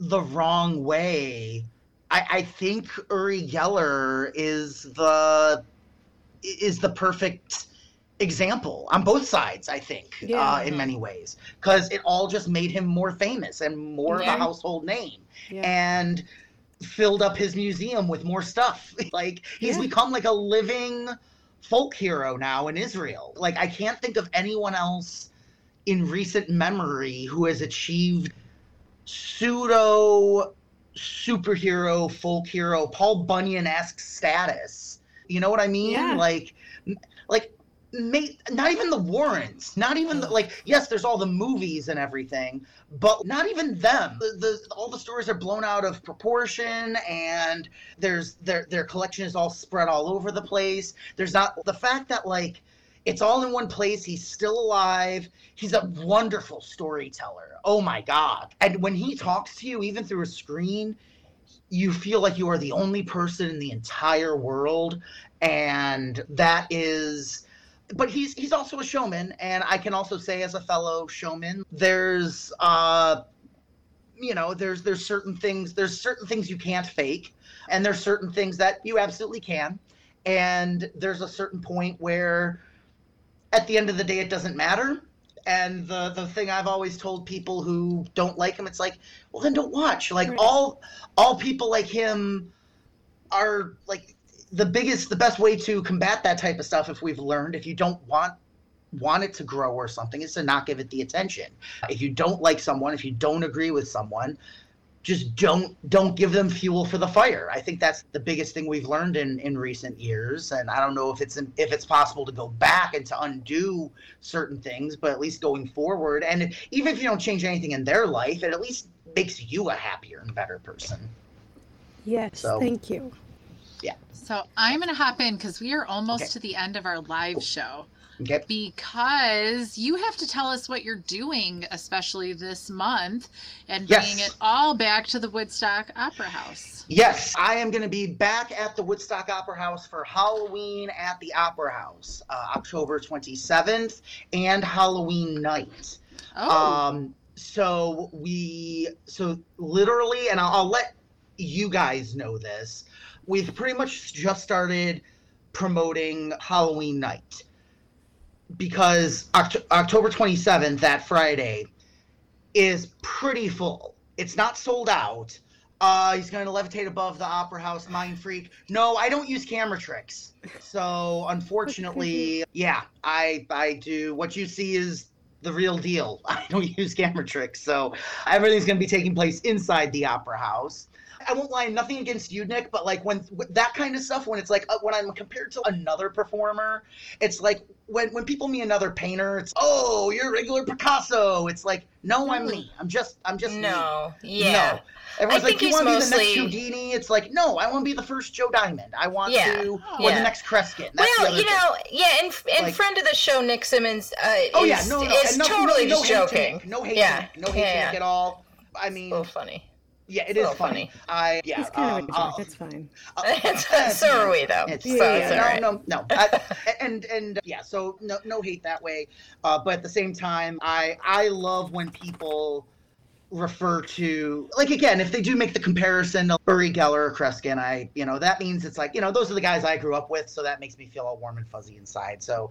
the wrong way. I, I think Uri Geller is the is the perfect example on both sides. I think Yeah. uh, in many ways because it all just made him more famous and more of a household name Yeah. and filled up his museum with more stuff. like he's Yeah. become like a living folk hero now in Israel. Like I can't think of anyone else in recent memory who has achieved pseudo superhero folk hero Paul Bunyan-esque status. You know what I mean? Yeah. Like like mate, not even the Warrens, not even the, like yes, there's all the movies and everything, but not even them. The, the all the stories are blown out of proportion, and there's their their collection is all spread all over the place. There's not the fact that like it's all in one place. He's still alive. He's a wonderful storyteller. Oh my god! And when he talks to you, even through a screen, you feel like you are the only person in the entire world, and that is but he's he's also a showman and i can also say as a fellow showman there's uh you know there's there's certain things there's certain things you can't fake and there's certain things that you absolutely can and there's a certain point where at the end of the day it doesn't matter. And the the thing i've always told people who don't like him it's like well then don't watch. Like all all people like him are like the biggest the best way to combat that type of stuff if we've learned if you don't want want it to grow or something is to not give it the attention. If you don't like someone if you don't agree with someone just don't don't give them fuel for the fire i think that's the biggest thing we've learned in in recent years and i don't know if it's if it's possible to go back and to undo certain things but at least going forward and even if you don't change anything in their life it at least makes you a happier and better person yes. so- Thank you. Yeah. So I'm going to hop in because we are almost Okay. to the end of our live show. Okay Because you have to tell us what you're doing, especially this month, and Yes. bringing it all back to the Woodstock Opera House. Yes, I am going to be back at the Woodstock Opera House for Halloween at the Opera House, uh, October 27th, and Halloween night. Oh, Um, so we, so literally, and I'll, I'll let you guys know this. We've pretty much just started promoting Halloween night because Oct- October 27th, that Friday, is pretty full. It's not sold out. Uh, he's going to levitate above the Opera House, Mind Freak. No, I don't use camera tricks. So unfortunately, yeah, I I do. What you see is the real deal. I don't use camera tricks. So everything's going to be taking place inside the Opera House. I won't lie, nothing against you, Nick, but like when that kind of stuff, when it's like uh, when I'm compared to another performer, it's like when when people meet another painter, it's oh you're a regular Picasso. It's like no, I'm me. I'm just I'm just me. No. Yeah. No. Everyone's I like, you want to be the next Houdini? It's like, no, I want to be the first Joe Diamond. I want Yeah. to, or Yeah. the next Kreskin. That's well, you thing. know, yeah, and and Like- friend of the show, Nick Simmons, uh, Oh is, yeah, no, no, is no, totally no, no just hate joking. No hate, Yeah. no hate Yeah. At all. I mean, little funny. Yeah, it a is little funny. I yeah, It's kind um, of a joke. uh, it's fine. uh, so are we, though. It's, so Yeah, it's yeah, all right. no, no, no. I, and and uh, yeah, so no, no hate that way. Uh, but at the same time, I I love when people refer to like again if they do make the comparison to Uri Geller or Kreskin, I you know that means it's like you know those are the guys I grew up with, so that makes me feel all warm and fuzzy inside. So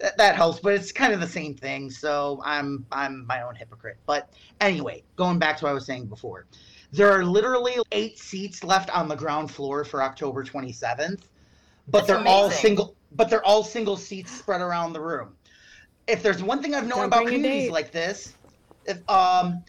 that, that helps, but it's kind of the same thing. So I'm I'm my own hypocrite. But anyway, going back to what I was saying before. There are literally eight seats left on the ground floor for October 27th, but That's they're all single. But they're all single seats spread around the room. If there's one thing I've known Don't about communities like this, if um,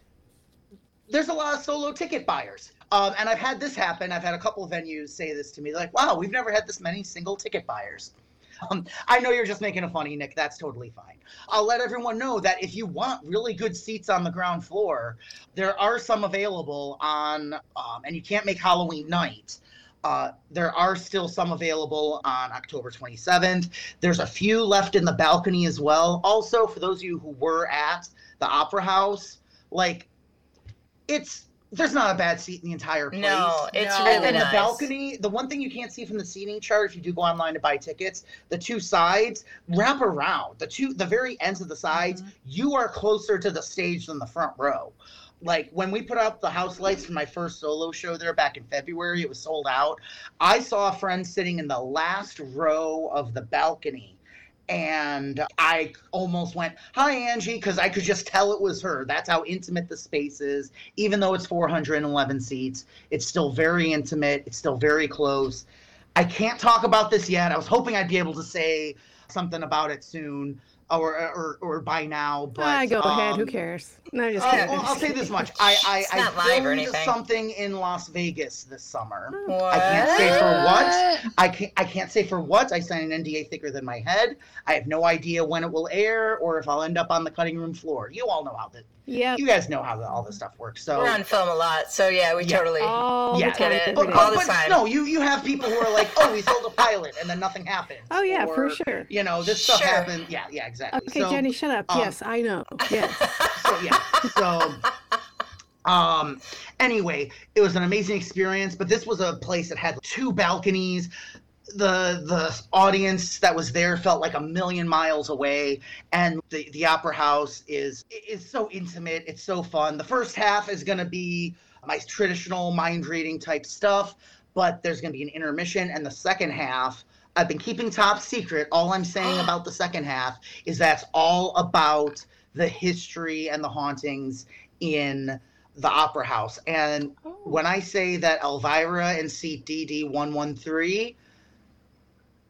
there's a lot of solo ticket buyers. Um, and I've had this happen. I've had a couple of venues say this to me. They're like, "Wow, we've never had this many single ticket buyers." Um, I know you're just making a funny, Nick. That's totally fine. I'll let everyone know that if you want really good seats on the ground floor, there are some available on, um, and you can't make Halloween night. Uh, there are still some available on October 27th. There's a few left in the balcony as well. Also, for those of you who were at the Opera House, like it's there's not a bad seat in the entire place. No, it's No. really and then nice. the balcony, the one thing you can't see from the seating chart if you do go online to buy tickets, the two sides wrap around. The two the very ends of the sides, Mm-hmm. you are closer to the stage than the front row. Like when we put up the house lights for my first solo show there back in February, it was sold out. I saw a friend sitting in the last row of the balcony and I almost went, "Hi, Angie," because I could just tell it was her. That's how intimate the space is. Even though it's 411 seats, it's still very intimate. It's still very close. I can't talk about this yet. I was hoping I'd be able to say something about it soon, or or, or by now. But ah, go ahead. Who um, cares? No, just Oh, kidding. well, I'll say this much: I I, I not filmed something in Las Vegas this summer. What? I can't say for what. I can't I can't say for what. I signed an NDA thicker than my head. I have no idea when it will air or if I'll end up on the cutting room floor. You all know how that. Yeah. you guys know how the, all this stuff works. So We're on film a lot, so yeah, we Yeah. totally. All Yeah. the time. Get it. every but, all the time. no, you you have people who are like, oh, we sold a pilot and then nothing happened. Oh yeah, for sure. You know, this stuff Sure. happened. Yeah, yeah, exactly. Okay, so, Jenny, shut up. um, yes, I know. Yes. so yeah. So um anyway it was an amazing experience but this was a place that had two balconies. The the audience that was there felt like a million miles away and the the opera house is is so intimate. It's so fun. The first half is going to be my traditional mind reading type stuff but there's going to be an intermission and the second half I've been keeping top secret. All I'm saying about the second half is that's all about the history and the hauntings in the opera house. And when I say that Elvira and seat DD 113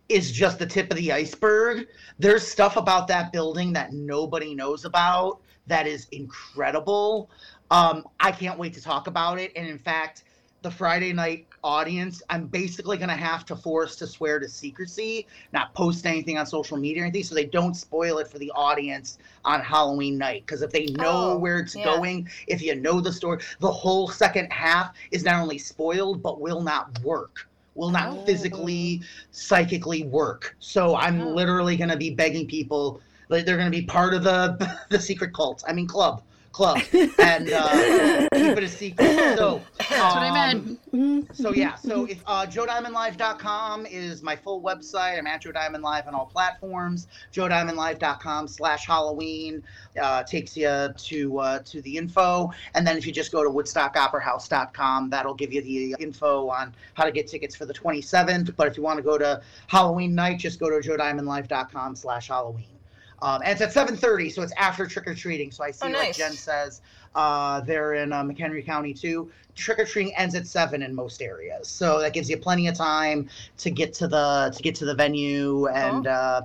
is just the tip of the iceberg, there's stuff about that building that nobody knows about that is incredible. Um, I can't wait to talk about it. And in fact, the Friday night audience, I'm basically going to have to force to swear to secrecy, not post anything on social media or anything, so they don't spoil it for the audience on Halloween night. Because if they know Oh, where it's yeah. going, if you know the story, the whole second half is not only spoiled, but will not work. Will not Oh. physically, psychically work. So I'm Oh. literally going to be begging people, like they're going to be part of the the secret cult. I mean, club, club, and uh, keep it a secret. So That's what I um, meant. So yeah, so if uh, JoeDiamondLive.com is my full website. I'm at Joe Diamond Live on all platforms. JoeDiamondLive.com slash Halloween uh, takes you to uh, to the info, and then if you just go to WoodstockOperaHouse.com, that'll give you the info on how to get tickets for the 27th. But if you want to go to Halloween night, just go to JoeDiamondLive.com slash Halloween. Um, and it's at 7:30, so it's after trick or treating. So I see, Oh, like. Jen says, uh, they're in uh, McHenry County too. Trick or treating ends at seven in most areas, so that gives you plenty of time to get to the to get to the venue and uh,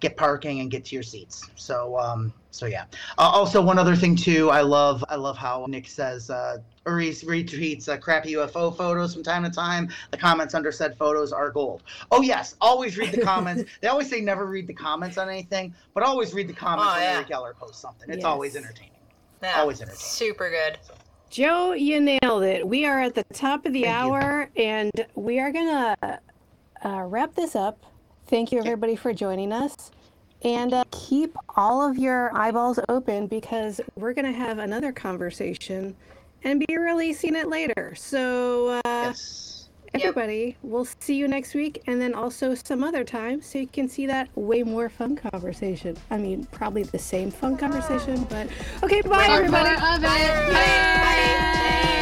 get parking and get to your seats. So um, so yeah. Uh, also, one other thing too, I love I love how Nick says uh, or he retweets uh, crappy UFO photos from time to time. The comments under said photos are gold. Oh yes, always read the comments. they always say never read the comments on anything, but always read the comments Oh, when. Eric Geller posts something. It's Yes. always entertaining. Yeah, Always entertaining. Super good. Joe, you nailed it. We are at the top of the Thank you. hour, and we are gonna uh, wrap this up. Thank you, everybody, for joining us. And uh, keep all of your eyeballs open because we're going to have another conversation and be releasing it later. So, uh, Yes. everybody, we'll see you next week and then also some other time so you can see that way more fun conversation. I mean, probably the same fun conversation, but okay, bye, everybody. more of it. Bye. Yay! Bye.